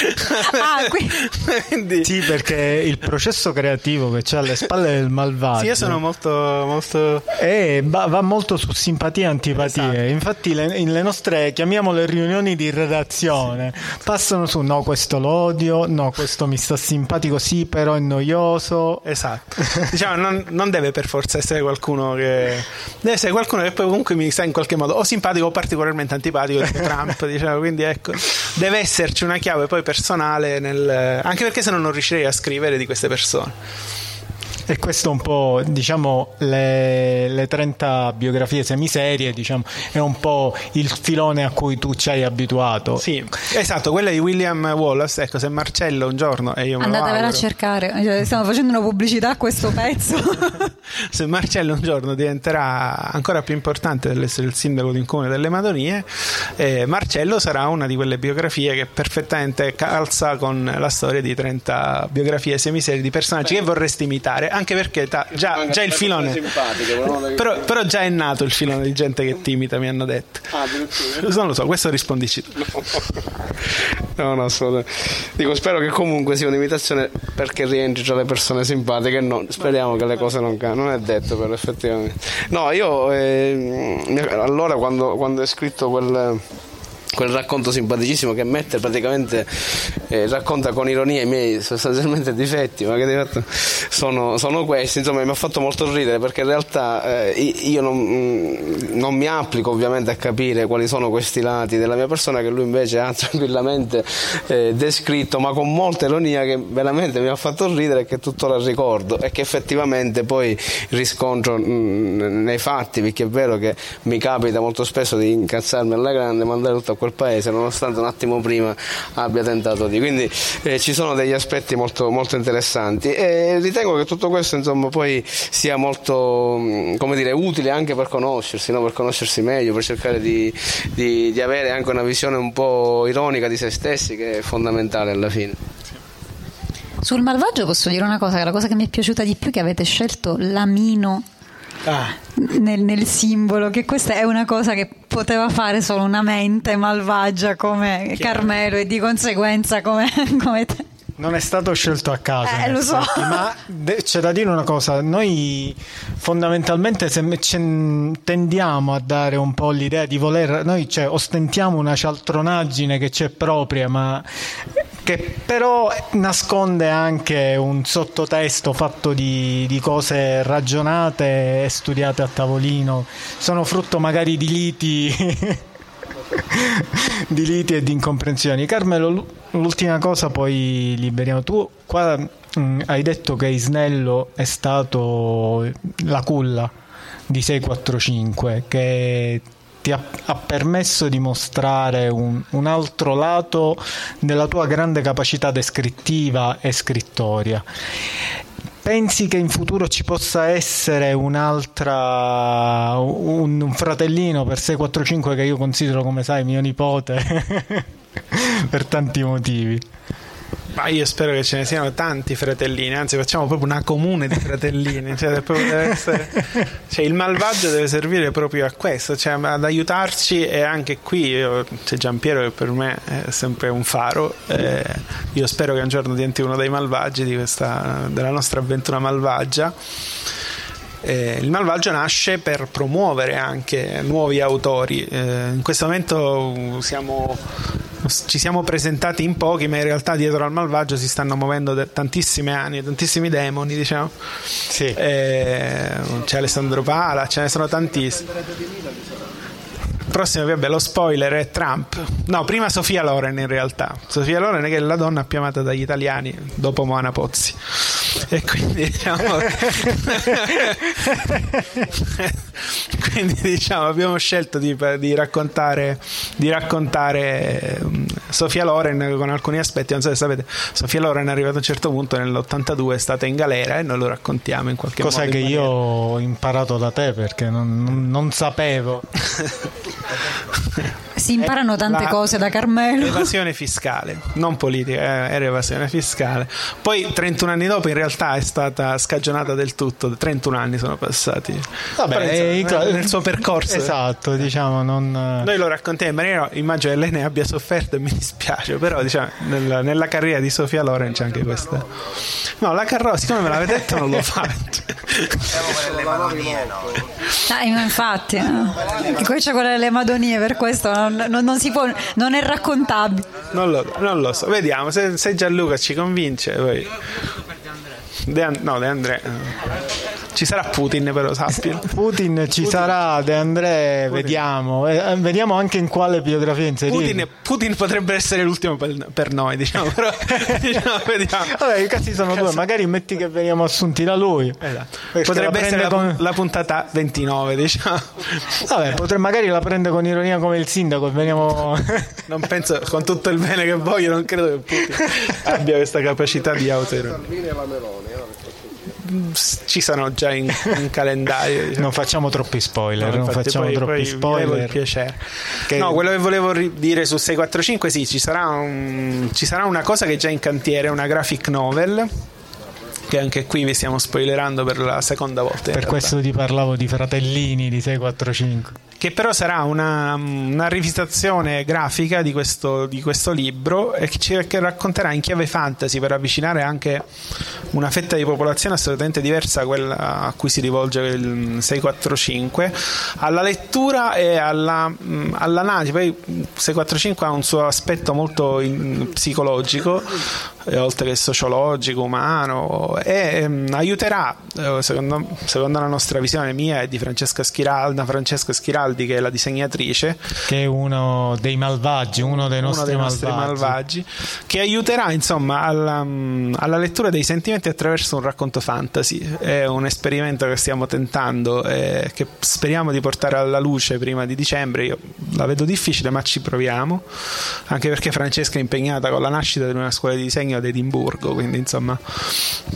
Ah, Quindi... Sì, perché il processo creativo che c'è alle spalle del malvagio. Sì, io sono molto. molto... Eh, va, va, molto su simpatie e antipatie. Esatto. Infatti, le, le, nostre chiamiamole riunioni di redazione sì. passano su: no, questo l'odio, no, questo mi sta simpatico, sì, però è noioso. Esatto. diciamo, non, non, deve per forza essere qualcuno che. Deve essere qualcuno che poi comunque mi sta in qualche modo o simpatico o particolarmente antipatico, tipo Trump diciamo, quindi ecco, deve esserci una chiave poi personale nel, anche perché se no non riuscirei a scrivere di queste persone. E questo un po', diciamo, le, le 30 biografie semiserie, diciamo, è un po' il filone a cui tu ci hai abituato. Sì, esatto, quella di William Wallace, ecco, se Marcello un giorno, e io me Andatevela a cercare, cioè, stiamo facendo una pubblicità a questo pezzo. se Marcello un giorno diventerà ancora più importante dell'essere il sindaco di un comune delle Madonie, eh, Marcello sarà una di quelle biografie che perfettamente calza con la storia di 30 biografie semiserie di personaggi Beh. che vorresti imitare anche perché ta, già, già il filone. però, però, già è nato il filone di gente che ti imita mi hanno detto. Ah, non lo so questo rispondici tu. No no assolutamente dico spero che comunque sia un'imitazione perché rientri tra le persone simpatiche no, speriamo che le cose non cambiano non è detto però effettivamente. No io eh, allora quando, quando hai scritto quel quel racconto simpaticissimo che mette praticamente eh, racconta con ironia i miei sostanzialmente difetti ma che di fatto sono, sono questi. Insomma mi ha fatto molto ridere perché in realtà eh, io non, mm, non, mi applico ovviamente a capire quali sono questi lati della mia persona che lui invece ha tranquillamente eh, descritto ma con molta ironia che veramente mi ha fatto ridere e che tuttora ricordo e che effettivamente poi riscontro mh, mm, nei fatti perché è vero che mi capita molto spesso di incazzarmi alla grande mandare tutto a quel paese nonostante un attimo prima abbia tentato di. Quindi eh, ci sono degli aspetti molto, molto interessanti. E ritengo che tutto questo insomma poi sia molto mm, dire utile anche per conoscersi no? per conoscersi meglio per cercare di, di, di avere anche una visione un po' ironica di se stessi che è fondamentale alla fine. Sul malvagio posso dire una cosa, la cosa che mi è piaciuta di più è che avete scelto l'amino ah. nel, nel, simbolo, che questa è una cosa che poteva fare solo una mente malvagia come Chiaro. Carmelo e di conseguenza come, come te. Non è stato scelto a caso, eh, lo so. ma c'è da dire una cosa: noi fondamentalmente tendiamo a dare un po' l'idea di voler, noi cioè, ostentiamo una cialtronaggine che c'è propria, ma che però nasconde anche un sottotesto fatto di, di, cose ragionate e studiate a tavolino, sono frutto magari di liti, di liti e di incomprensioni. Carmelo, l'ultima cosa poi liberiamo. Tu qua mh, mm, hai detto che Isnello è stato la culla di 645 che ti ha, ha permesso di mostrare un, un, altro lato della tua grande capacità descrittiva e scrittoria. Pensi che in futuro ci possa essere un'altra, un, un fratellino per 645 che io considero, come sai, mio nipote, per tanti motivi? Ma io spero che ce ne siano tanti fratellini, anzi facciamo proprio una comune di fratellini. Cioè, essere... cioè, il malvagio deve servire proprio a questo, cioè, ad aiutarci e anche qui io, c'è Giampiero che per me è sempre un faro. Eh, io spero che un giorno diventi uno dei malvagi questa, della nostra avventura malvagia. Eh, il malvagio nasce per promuovere anche nuovi autori. Eh, in questo momento siamo ci siamo presentati in pochi, ma in realtà dietro al malvagio si stanno muovendo de- tantissime anime, tantissimi demoni, diciamo. Sì. Eh, c'è Alessandro Pala, ce ne sono tantissimi. Prossimo, vabbè, lo spoiler è Trump. No, prima Sofia Loren in realtà. Sofia Loren che è la donna più amata dagli italiani dopo Moana Pozzi. E quindi diciamo quindi diciamo abbiamo scelto di, di raccontare, di raccontare um, Sofia Loren con alcuni aspetti non so se sapete Sofia Loren è arrivata a un certo punto nell'82 è stata in galera e noi lo raccontiamo in qualche cosa modo cosa che io ho imparato da te perché non, non, non sapevo si imparano tante cose da Carmelo. Evasione fiscale, non politica, eh, era evasione fiscale. Poi 31 anni dopo in realtà è stata scagionata del tutto, 31 anni sono passati. Vabbè, insomma, nel suo percorso. Esatto, diciamo, non... Noi lo raccontiamo in maniera, immagino che lei ne abbia sofferto e mi dispiace, però diciamo, nella, nella carriera di Sofia Loren c'è anche questa. No, la carrozza, siccome me l'avete detto non lo faccio. Ah, infatti, eh. qui c'è quella delle Madonie, per questo non, non, non, si può, non è raccontabile. Non lo, non lo so, vediamo se, se, Gianluca ci convince. Poi. De, no, De André. Ci sarà Putin, però sappia. Putin ci Putin. sarà, De André, Putin. vediamo. Eh, vediamo anche in quale biografia inserire. Putin, Putin, potrebbe essere l'ultimo per, per noi, diciamo, però diciamo, vediamo. Vabbè, i casi sono due, magari metti che veniamo assunti da lui. Esatto. Potrebbe la essere la, con... la, puntata 29, diciamo. Vabbè, potre, magari la prende con ironia come il sindaco e veniamo... non penso, con tutto il bene che voglio, non credo che Putin abbia questa capacità di autoironia ci sono già in, in calendario. Diciamo. Non facciamo troppi spoiler. No, non facciamo poi, troppi poi spoiler. Il piacere. Che... No, quello che volevo dire su 645, sì, ci sarà, un, ci sarà una cosa che è già in cantiere, una graphic novel che anche qui vi stiamo spoilerando per la seconda volta. Per questo ti parlavo di fratellini di 645 che però sarà una, una rivisitazione grafica di questo, di questo libro e che ci che racconterà in chiave fantasy per avvicinare anche una fetta di popolazione assolutamente diversa a quella a cui si rivolge il 645 alla lettura e alla, all'analisi. Poi 645 ha un suo aspetto molto in, psicologico oltre che sociologico, umano e ehm, aiuterà eh, secondo, secondo, la nostra visione mia e di Francesca Schiraldi, Francesca Schiraldi che è la disegnatrice, che è uno dei malvagi, uno dei nostri, uno dei nostri malvagi. malvagi. che aiuterà insomma alla, alla, lettura dei sentimenti attraverso un racconto fantasy. È un esperimento che stiamo tentando e che speriamo di portare alla luce prima di dicembre. Io la vedo difficile, ma ci proviamo, anche perché Francesca è impegnata con la nascita di una scuola di disegno ad Edimburgo, quindi insomma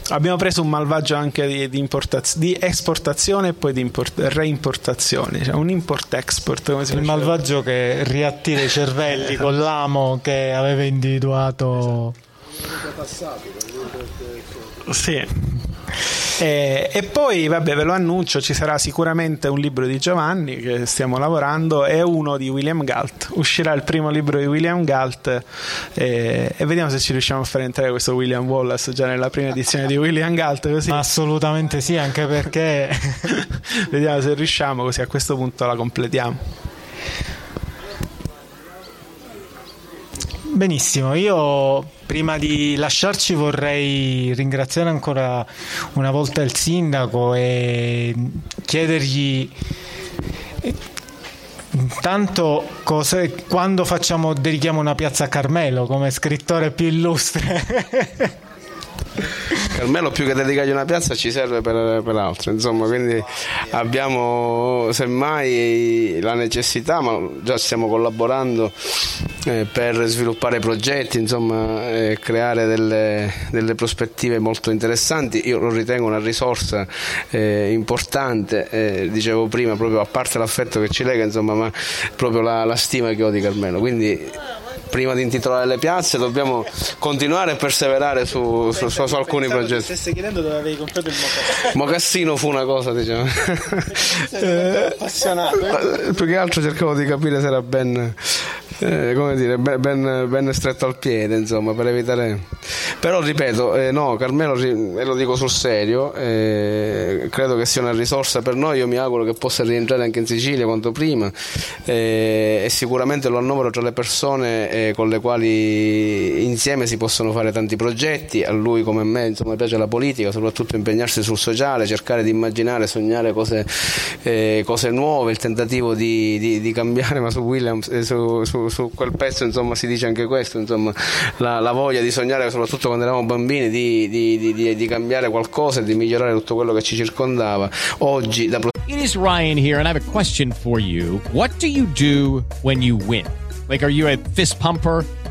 abbiamo preso un malvagio anche di, di, di esportazione e poi di import- reimportazione, cioè un import import-export. Come si il malvagio che riattira i cervelli con l'amo che aveva individuato. Sì. E, e, poi, vabbè, ve lo annuncio, ci sarà sicuramente un libro di Giovanni che stiamo lavorando e uno di William Galt. Uscirà il primo libro di William Galt e, e, vediamo se ci riusciamo a fare entrare questo William Wallace già nella prima edizione di William Galt. Così. Assolutamente sì, anche perché vediamo se riusciamo, così a questo punto la completiamo. Benissimo, io prima di lasciarci vorrei ringraziare ancora una volta il sindaco e chiedergli intanto cose, quando facciamo, dedichiamo una piazza a Carmelo come scrittore più illustre. Carmelo più che dedicargli una piazza ci serve per, per altro, insomma, quindi abbiamo semmai la necessità, ma già stiamo collaborando eh, per sviluppare progetti, insomma, eh, creare delle, delle, prospettive molto interessanti. Io lo ritengo una risorsa eh, importante, eh, dicevo prima, proprio a parte l'affetto che ci lega, insomma, ma proprio la, la stima che ho di Carmelo. Quindi prima di intitolare le piazze dobbiamo continuare a perseverare su, su, su, su alcuni progetti. Stesse chiedendo dove avevi comprato il mocassino. Mocassino fu una cosa, diciamo. Eh, appassionato. Eh? Più che altro cercavo di capire se era ben eh, come dire, ben, ben, stretto al piede, insomma, per evitare. Però ripeto, eh, no, Carmelo, e lo dico sul serio, eh, credo che sia una risorsa per noi. Io mi auguro che possa rientrare anche in Sicilia quanto prima eh, e sicuramente lo annovero tra le persone eh, con le quali insieme si possono fare tanti progetti. A lui come a me, insomma, piace la politica, soprattutto impegnarsi sul sociale, cercare di immaginare, sognare cose, eh, cose nuove, il tentativo di, di, di cambiare, ma su Williams, su, su su, quel pezzo insomma, si dice anche questo, insomma, la, la, voglia di sognare, soprattutto quando eravamo bambini, di, di, di, di cambiare qualcosa e di migliorare tutto quello che ci circondava. Oggi da It is Ryan here and I have a question for you. What do you do when you win? Like are you a fist pumper?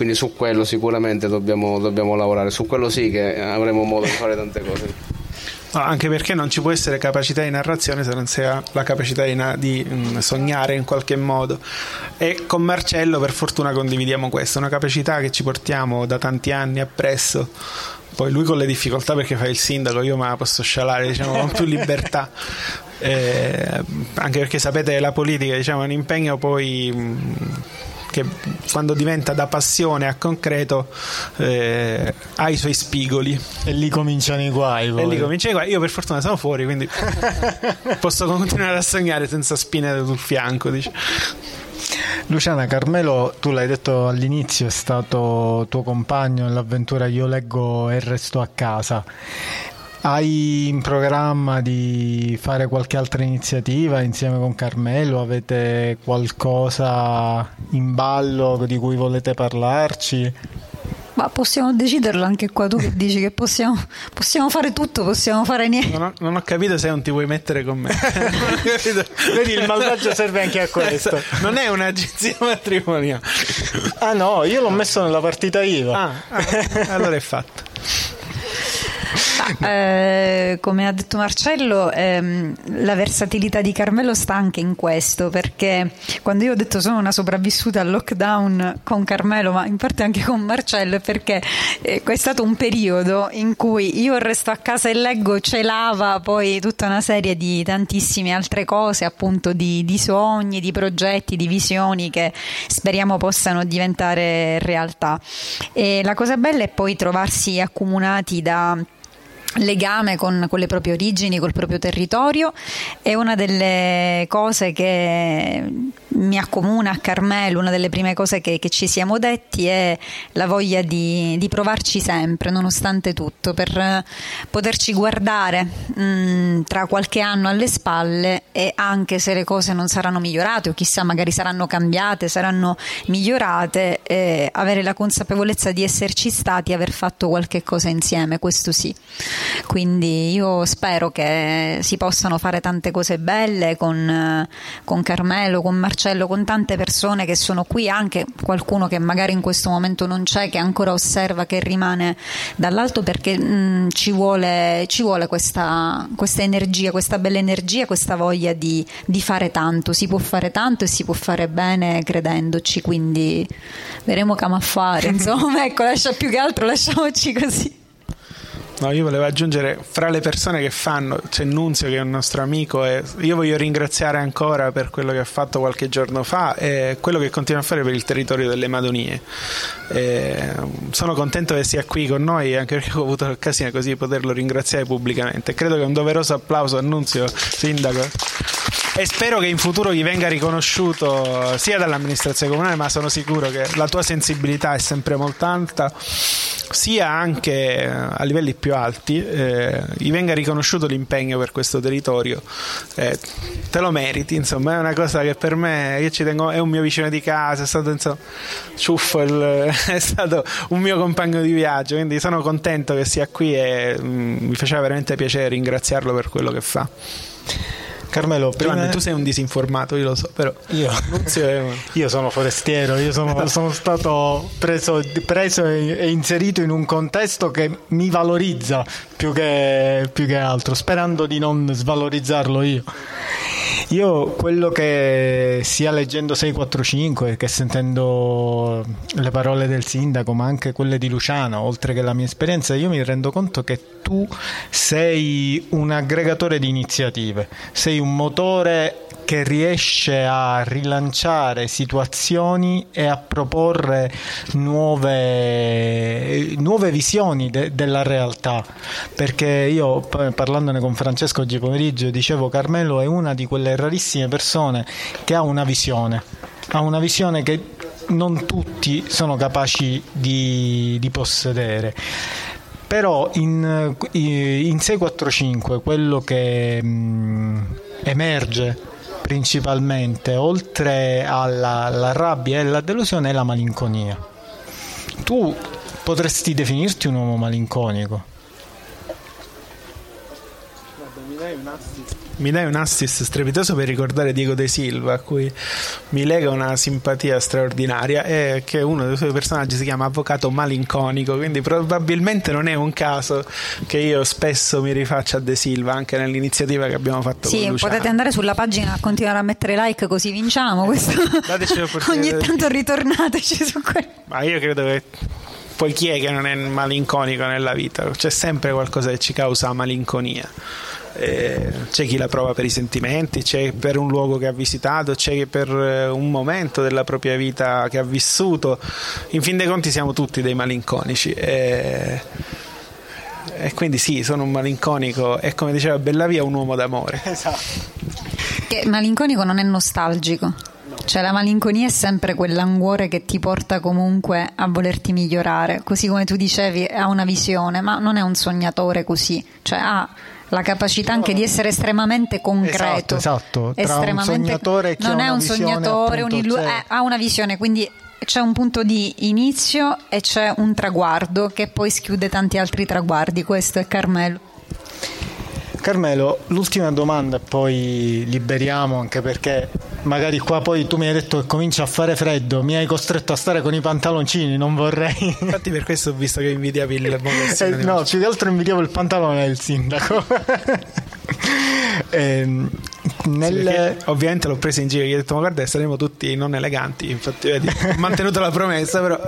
quindi su quello sicuramente dobbiamo, dobbiamo lavorare, su quello sì che avremo modo di fare tante cose. No, anche perché non ci può essere capacità di narrazione se non si ha la capacità di, di mm, sognare in qualche modo. E con Marcello, per fortuna, condividiamo questo: una capacità che ci portiamo da tanti anni appresso. Poi lui con le difficoltà perché fa il sindaco, io me la posso scialare diciamo, con più libertà. Eh, anche perché sapete la politica diciamo, è un impegno poi. Mh, mm, che quando diventa da passione a concreto eh, ha i suoi spigoli. E lì cominciano i guai. Poi. E lì cominciano i guai. Io per fortuna sono fuori, quindi posso continuare a sognare senza spine sul fianco. Dice. Luciana Carmelo, tu l'hai detto all'inizio, è stato tuo compagno nell'avventura Io leggo e resto a casa. Hai in programma di fare qualche altra iniziativa insieme con Carmelo? Avete qualcosa in ballo di cui volete parlarci? Ma possiamo deciderlo anche qua, tu che dici che possiamo, possiamo fare tutto, possiamo fare niente. Non ho, non ho, capito se non ti vuoi mettere con me. Vedi, il malvagio serve anche a questo. Non è un'agenzia matrimoniale. Ah no, io l'ho messo nella partita IVA. Ah, ah, allora è fatto. Eh, come ha detto Marcello, ehm, la versatilità di Carmelo sta anche in questo, perché quando io ho detto sono una sopravvissuta al lockdown con Carmelo, ma in parte anche con Marcello, è perché eh, è stato un periodo in cui io resto a casa e leggo celava poi tutta una serie di tantissime altre cose, appunto di, di sogni, di progetti, di visioni che speriamo possano diventare realtà. E la cosa bella è poi trovarsi accomunati da legame con, con, le proprie origini, col proprio territorio e una delle cose che mi accomuna a Carmelo, una delle prime cose che, che ci siamo detti è la voglia di, di, provarci sempre, nonostante tutto, per poterci guardare mh, tra qualche anno alle spalle e anche se le cose non saranno migliorate o chissà magari saranno cambiate, saranno migliorate, eh, avere la consapevolezza di esserci stati e aver fatto qualche cosa insieme, questo sì. Quindi io spero che si possano fare tante cose belle con, con Carmelo, con Marcello, con tante persone che sono qui, anche qualcuno che magari in questo momento non c'è, che ancora osserva, che rimane dall'alto perché mh, ci vuole, ci vuole questa, questa, energia, questa bella energia, questa voglia di, di fare tanto. Si può fare tanto e si può fare bene credendoci, quindi vedremo come a fare. Insomma, ecco, lascia più che altro, lasciamoci così. No, io volevo aggiungere fra le persone che fanno, c'è Nunzio che è un nostro amico e io voglio ringraziare ancora per quello che ha fatto qualche giorno fa e quello che continua a fare per il territorio delle Madonie. E sono contento che sia qui con noi anche perché ho avuto l'occasione così di poterlo ringraziare pubblicamente. Credo che un doveroso applauso a Nunzio, sindaco. E spero che in futuro gli venga riconosciuto sia dall'amministrazione comunale, ma sono sicuro che la tua sensibilità è sempre molto alta, sia anche a livelli più alti, eh, gli venga riconosciuto l'impegno per questo territorio. Eh, te lo meriti, insomma, è una cosa che per me, io ci tengo, è un mio vicino di casa, è stato insomma, ciuffo, il, è stato un mio compagno di viaggio, quindi sono contento che sia qui e mm, mi faceva veramente piacere ringraziarlo per quello che fa. Carmelo, prima... Giovanni, tu sei un disinformato, io lo so, però io, io sono forestiero, io sono, sono stato preso, preso, e inserito in un contesto che mi valorizza più che, più che altro, sperando di non svalorizzarlo io. Io quello che sia leggendo 645 che sentendo le parole del sindaco, ma anche quelle di Luciano, oltre che la mia esperienza, io mi rendo conto che tu sei un aggregatore di iniziative, sei un motore che riesce a rilanciare situazioni e a proporre nuove, nuove visioni de, della realtà. Perché io parlandone con Francesco oggi pomeriggio dicevo Carmelo è una di quelle rarissime persone che ha una visione, ha una visione che non tutti sono capaci di, di possedere però in, in 645 quello che mh, emerge principalmente, oltre alla, alla rabbia e alla delusione, è la malinconia. Tu potresti definirti un uomo malinconico? mi dai un assist strepitoso per ricordare Diego De Silva, a cui mi lega una simpatia straordinaria e che uno dei suoi personaggi si chiama Avvocato Malinconico, quindi probabilmente non è un caso che io spesso mi rifaccia a De Silva anche nell'iniziativa che abbiamo fatto sì, potete andare sulla pagina a continuare a mettere like così vinciamo questo. Ogni tanto ritornateci su quello. Ma io credo che poi chi è che non è malinconico nella vita? C'è sempre qualcosa che ci causa malinconia eh, c'è chi la prova per i sentimenti, c'è per un luogo che ha visitato, c'è per eh, un momento della propria vita che ha vissuto. In fin dei conti siamo tutti dei malinconici. E, e quindi sì, sono un malinconico e come diceva Bellavia un uomo d'amore. Esatto. Che malinconico non è nostalgico. Cioè la malinconia è sempre quell'anguore che ti porta comunque a volerti migliorare, così come tu dicevi ha una visione, ma non è un sognatore così, cioè ha la capacità anche di essere estremamente concreto. Esatto, esatto. Estremamente, non è un sognatore, appunto, un illu- eh, ha una visione, quindi c'è un punto di inizio e c'è un traguardo che poi schiude tanti altri traguardi. Questo è Carmelo. Carmelo, l'ultima domanda e poi liberiamo anche perché magari qua poi tu mi hai detto che comincia a fare freddo, mi hai costretto a stare con i pantaloncini, non vorrei. Infatti per questo ho visto che invidiavi il. Eh, no, più che altro invidiavo il pantalone del sindaco. eh, nel... sì, ovviamente l'ho preso in giro, gli ho detto ma guarda saremo tutti non eleganti, infatti vedi, ho mantenuto la promessa però...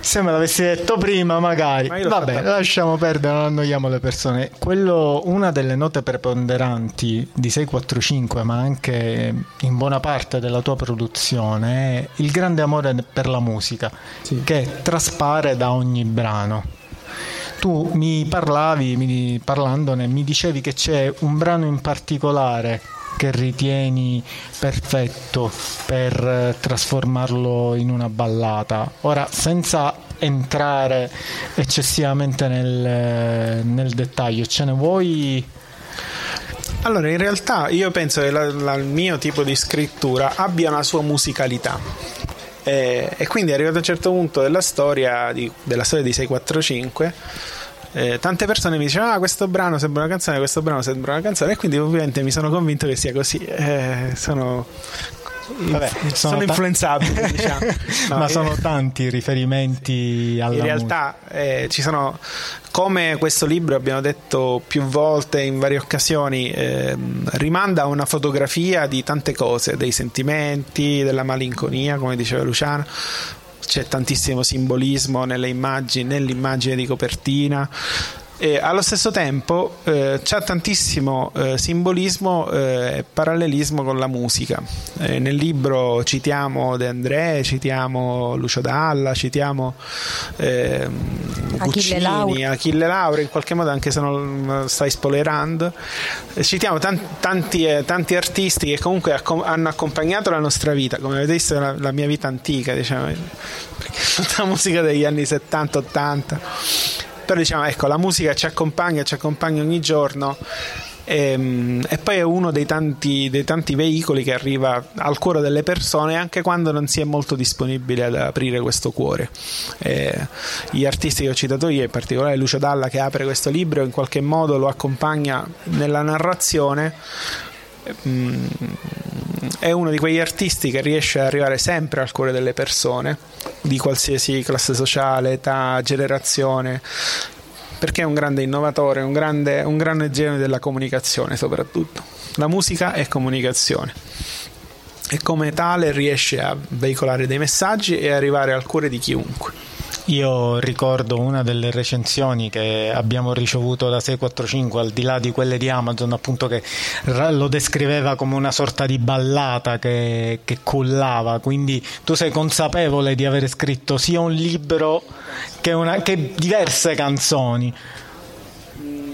Se me l'avessi detto prima, magari. Ma Vabbè, lasciamo perdere, non annoiamo le persone. Quello, una delle note preponderanti di 645, ma anche in buona parte della tua produzione, è il grande amore per la musica, sì. che traspare da ogni brano tu mi parlavi, mi, parlandone, mi dicevi che c'è un brano in particolare che ritieni perfetto per eh, trasformarlo in una ballata. Ora, senza entrare eccessivamente nel, eh, nel dettaglio, ce ne vuoi... Allora, in realtà io penso che la, la, il mio tipo di scrittura abbia una sua musicalità. E, e quindi arrivato a un certo punto della storia, di, della storia di 645 eh, tante persone mi dicevano ah questo brano sembra una canzone questo brano sembra una canzone. E quindi ovviamente mi sono convinto che sia così. Eh, sono Vabbè, sono, sono influenzabili, ta- diciamo. no, ma sono tanti riferimenti alla In realtà eh, ci sono, come questo libro abbiamo detto più volte in varie occasioni, eh, rimanda a una fotografia di tante cose, dei sentimenti, della malinconia, come diceva Luciano, c'è tantissimo simbolismo nelle immagini, nell'immagine di copertina e allo stesso tempo eh, c'è tantissimo eh, simbolismo e eh, parallelismo con la musica. Eh, nel libro citiamo De André, citiamo Lucio Dalla, citiamo eh, Guccini, Achille, Achille Lauro, in qualche modo anche se non stai spoilerando, eh, citiamo tanti, tanti, tanti, artisti che comunque accom- hanno accompagnato la nostra vita, come avete visto la, la mia vita antica, diciamo, la musica degli anni 70-80 però diciamo ecco la musica ci accompagna ci accompagna ogni giorno e, ehm, e, poi è uno dei tanti, dei tanti, veicoli che arriva al cuore delle persone anche quando non si è molto disponibili ad aprire questo cuore. E gli artisti che ho citato io, in particolare Lucio Dalla che apre questo libro, in qualche modo lo accompagna nella narrazione. Mm, è uno di quegli artisti che riesce ad arrivare sempre al cuore delle persone, di qualsiasi classe sociale, età, generazione, perché è un grande innovatore, un grande, un grande genio della comunicazione soprattutto. La musica è comunicazione e come tale riesce a veicolare dei messaggi e arrivare al cuore di chiunque. Io ricordo una delle recensioni che abbiamo ricevuto da 645, al di là di quelle di Amazon, appunto che lo descriveva come una sorta di ballata che, che cullava, quindi tu sei consapevole di aver scritto sia un libro che, una, che diverse canzoni?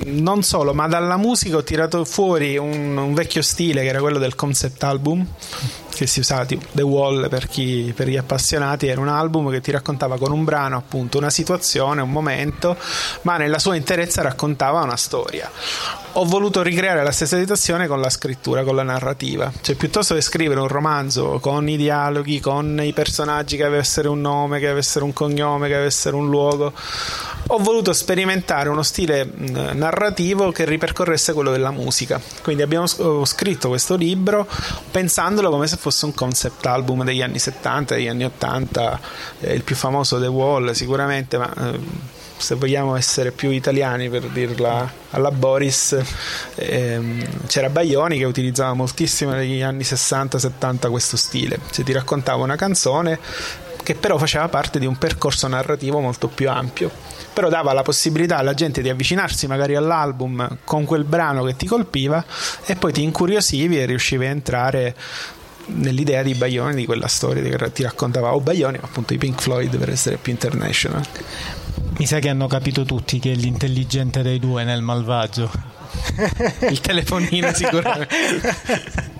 Non solo, ma dalla musica ho tirato fuori un, un, vecchio stile che era quello del concept album che si usava tipo The Wall per, chi, per gli appassionati era un album che ti raccontava con un brano appunto una situazione, un momento ma nella sua interezza raccontava una storia ho voluto ricreare la stessa situazione con la scrittura, con la narrativa. Cioè, piuttosto che scrivere un romanzo con i dialoghi, con i personaggi che avessero un nome, che avessero un cognome, che avessero un luogo, ho voluto sperimentare uno stile narrativo che ripercorresse quello della musica. Quindi abbiamo scritto questo libro pensandolo come se fosse un concept album degli anni 70, degli anni 80, eh, il più famoso The Wall sicuramente, ma eh, se vogliamo essere più italiani per dirla alla Boris, ehm, c'era Baglioni che utilizzava moltissimo negli anni 60-70 questo stile, cioè ti raccontava una canzone che però faceva parte di un percorso narrativo molto più ampio, però dava la possibilità alla gente di avvicinarsi magari all'album con quel brano che ti colpiva e poi ti incuriosivi e riuscivi a entrare nell'idea di Baglioni di quella storia che ti raccontava o Baglioni o appunto i Pink Floyd per essere più international mi sa che hanno capito tutti che è l'intelligente dei due nel malvagio. Il telefonino sicuramente.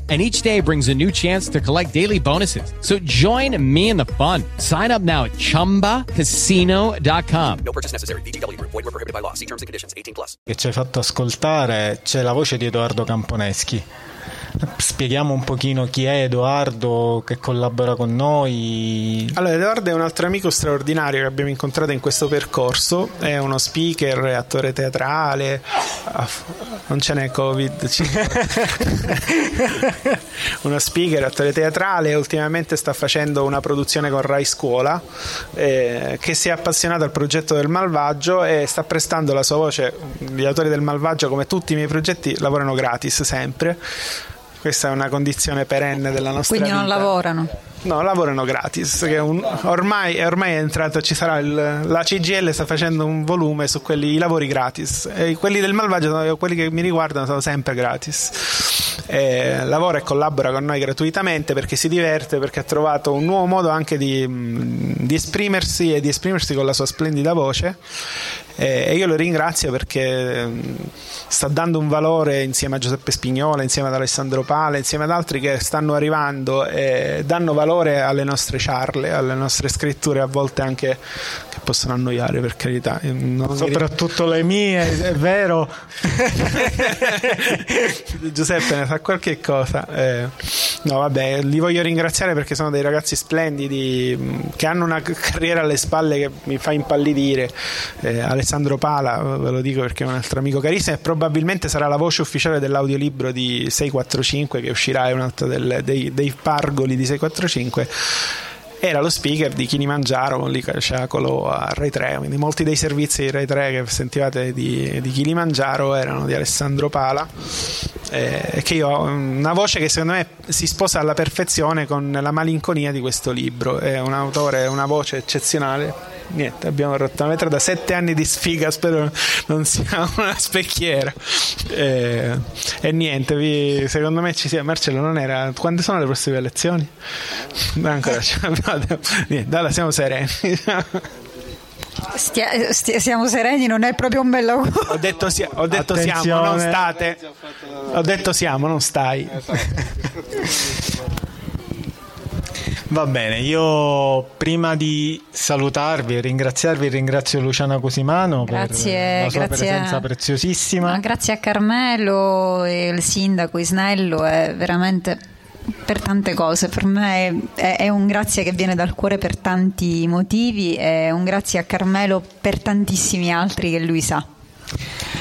and each day brings a new chance to collect daily bonuses. So join me in the fun. Sign up now at ChumbaCasino.com. No purchase necessary. BGW. Void were prohibited by law. See terms and conditions. 18 plus. Che ci hai fatto ascoltare c'è la voce di Edoardo Camponeschi. Spieghiamo un pochino chi è Edoardo che collabora con noi. Allora, Edoardo è un altro amico straordinario che abbiamo incontrato in questo percorso, è uno speaker, attore teatrale, non ce n'è Covid, uno speaker, attore teatrale ultimamente sta facendo una produzione con Rai Scuola eh, che si è appassionato al progetto del Malvagio e sta prestando la sua voce. Gli autori del Malvagio, come tutti i miei progetti, lavorano gratis sempre questa è una condizione perenne della nostra Quindi vita. non lavorano? No, lavorano gratis. Un, ormai, ormai, è entrato, ci sarà il, la CGL sta facendo un volume su quelli, i lavori gratis. E quelli del Malvagio, quelli che mi riguardano, sono sempre gratis. E lavora e collabora con noi gratuitamente perché si diverte, perché ha trovato un nuovo modo anche di, di esprimersi e di esprimersi con la sua splendida voce e io lo ringrazio perché sta dando un valore insieme a Giuseppe Spignola, insieme ad Alessandro Pale, insieme ad altri che stanno arrivando e danno valore alle nostre charle, alle nostre scritture, a volte anche che possono annoiare per carità. Non Soprattutto le mie, è vero. Giuseppe ne sa qualche cosa. Eh, No, vabbè, li voglio ringraziare perché sono dei ragazzi splendidi mh, che hanno una carriera alle spalle che mi fa impallidire. Eh, Alessandro Pala, ve lo dico perché è un altro amico carissimo e probabilmente sarà la voce ufficiale dell'audiolibro di 645 che uscirà, è un altro del- dei, dei pargoli di 645 era lo speaker di Kilimangiaro lì c'era quello a Rai 3 quindi molti dei servizi di Rai 3 che sentivate di, di Kilimangiaro erano di Alessandro Pala eh, che io ho una voce che secondo me si sposa alla perfezione con la malinconia di questo libro. È un autore, una voce eccezionale niente, abbiamo rotto una metra da sette anni di sfiga, spero non sia una specchiera. Eh, e niente, vi- secondo me ci sia. Marcello non era. Quando sono le prossime elezioni? No, ancora ce l'abbiamo. Niente, dai, siamo sereni. Stia- stia- siamo sereni, non è proprio un bel lavoro. Ho detto, sia- ho detto siamo, non state. Ho detto siamo, non stai. Va bene, io prima di salutarvi e ringraziarvi ringrazio Luciana Cosimano Grazie, per la sua presenza preziosissima. Ma grazie a Carmelo e il sindaco Isnello, è veramente per tante cose. Per me è, è un grazie che viene dal cuore per tanti motivi e un grazie a Carmelo per tantissimi altri che lui sa.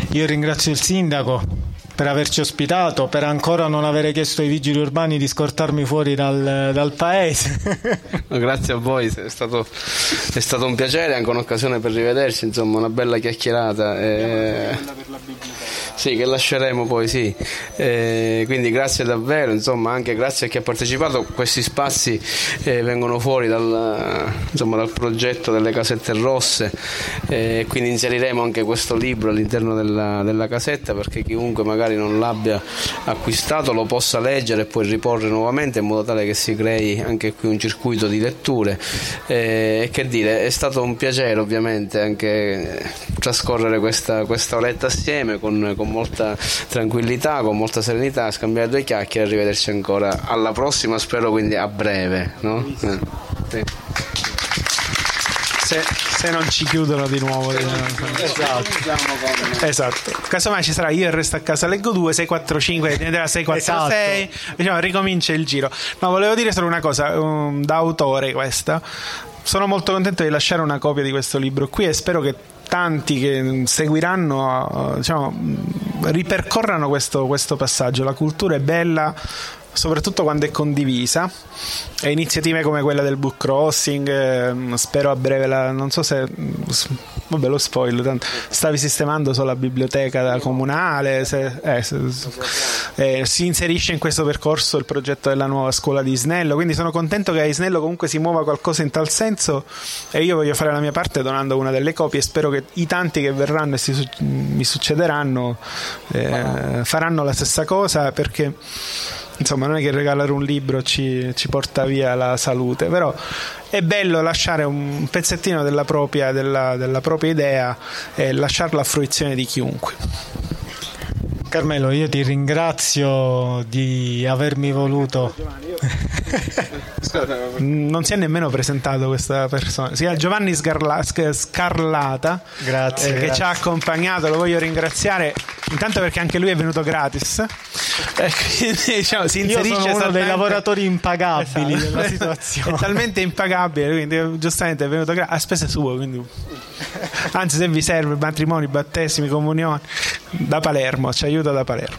Io ringrazio il sindaco per averci ospitato, per ancora non avere chiesto ai vigili urbani di scortarmi fuori dal, dal paese. Grazie a voi, è stato, è stato un piacere, anche un'occasione per rivederci, insomma, una bella chiacchierata. eh, Sì, che lasceremo poi, sì. Eh, quindi grazie davvero, insomma, anche grazie a chi ha partecipato. Questi spazi eh, vengono fuori dal, insomma, dal progetto delle casette rosse, eh, quindi inseriremo anche questo libro all'interno della, della casetta perché chiunque magari non l'abbia acquistato lo possa leggere e poi riporre nuovamente in modo tale che si crei anche qui un circuito di letture. Eh, E che dire, è stato un piacere ovviamente anche trascorrere questa, questa oretta assieme con, con molta tranquillità, con molta serenità, scambiare due chiacchiere e arrivederci ancora alla prossima, spero quindi a breve. No? Eh, sì. Se, se non ci chiudono di nuovo. Esatto. Esatto. Casomai ci sarà io e resto a casa, leggo 2, 6, 4, 5, diventerà 6, 4, 6. Diciamo, ricomincia il giro. Ma volevo dire solo una cosa, um, da autore questa. Sono molto contento di lasciare una copia di questo libro qui e spero che tanti che seguiranno uh, diciamo, ripercorrano questo, questo passaggio. La cultura è bella soprattutto quando è condivisa. E iniziative come quella del book crossing ehm, spero a breve la, non so se vabbè lo spoiler tanto, stavi sistemando solo la biblioteca comunale se, eh, se- eh, si inserisce in questo percorso il progetto della nuova scuola di Isnello quindi sono contento che a Isnello comunque si muova qualcosa in tal senso e io voglio fare la mia parte donando una delle copie spero che i tanti che verranno e si mi succederanno eh, faranno la stessa cosa perché insomma non è che regalare un libro ci, ci porta via la salute però è bello lasciare un pezzettino della propria, della, della propria idea e lasciarla a fruizione di chiunque Carmelo, io ti ringrazio di avermi voluto. non si è nemmeno presentato questa persona si chiama Giovanni Scarla- Sc- Scarlata Grazie, eh, che grazie. ci ha accompagnato lo voglio ringraziare intanto perché anche lui è venuto gratis e quindi diciamo, si Io inserisce sono uno dei esattamente- lavoratori impagabili Esatto. della situazione. è talmente impagabile quindi eh, giustamente è venuto gra- a spese sue quindi anzi se vi serve matrimoni, battesimi, comunioni da Palermo ci aiuta da Palermo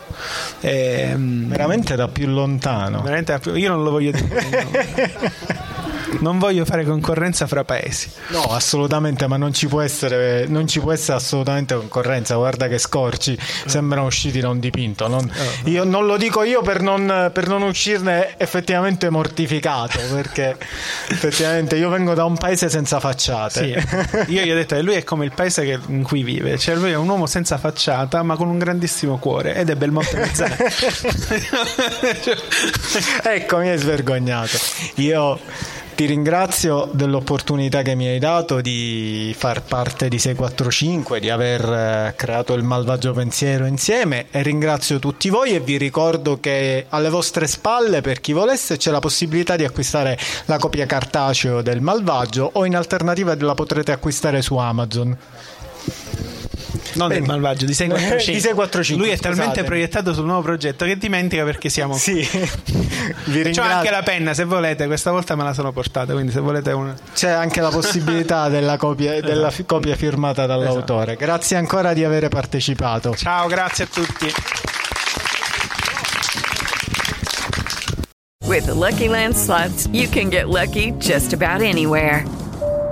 Ehm, Veramente da più lontano. veramente da più- io non lo voglio dire non voglio fare concorrenza fra paesi No, assolutamente, ma non ci può essere, non ci può essere assolutamente concorrenza. Guarda che scorci, sembrano usciti da un dipinto. Non, io non lo dico io per non, per non uscirne effettivamente mortificato, perché effettivamente io vengo da un paese senza facciate. Sì. Io gli ho detto che lui è come il paese che- in cui vive, cioè lui è un uomo senza facciata ma con un grandissimo cuore ed è Belmonte Mezzana. ecco, mi hai svergognato. Io ti ringrazio dell'opportunità che mi hai dato di far parte di 645, di aver eh, creato il malvagio pensiero insieme e ringrazio tutti voi e vi ricordo che alle vostre spalle, per chi volesse, c'è la possibilità di acquistare la copia cartaceo del malvagio o in alternativa la potrete acquistare su Amazon. Non del malvagio, di 645. Di 645, Lui è talmente scusatemi. proiettato sul nuovo progetto che dimentica perché siamo Sì, vi C'ho ringrazio. anche la penna, se volete, questa volta me la sono portata, quindi se volete una... C'è anche la possibilità della copia, della fi- copia firmata dall'autore. Grazie ancora di avere partecipato. Ciao, grazie a tutti. With Lucky Land slots, you can get lucky just about anywhere.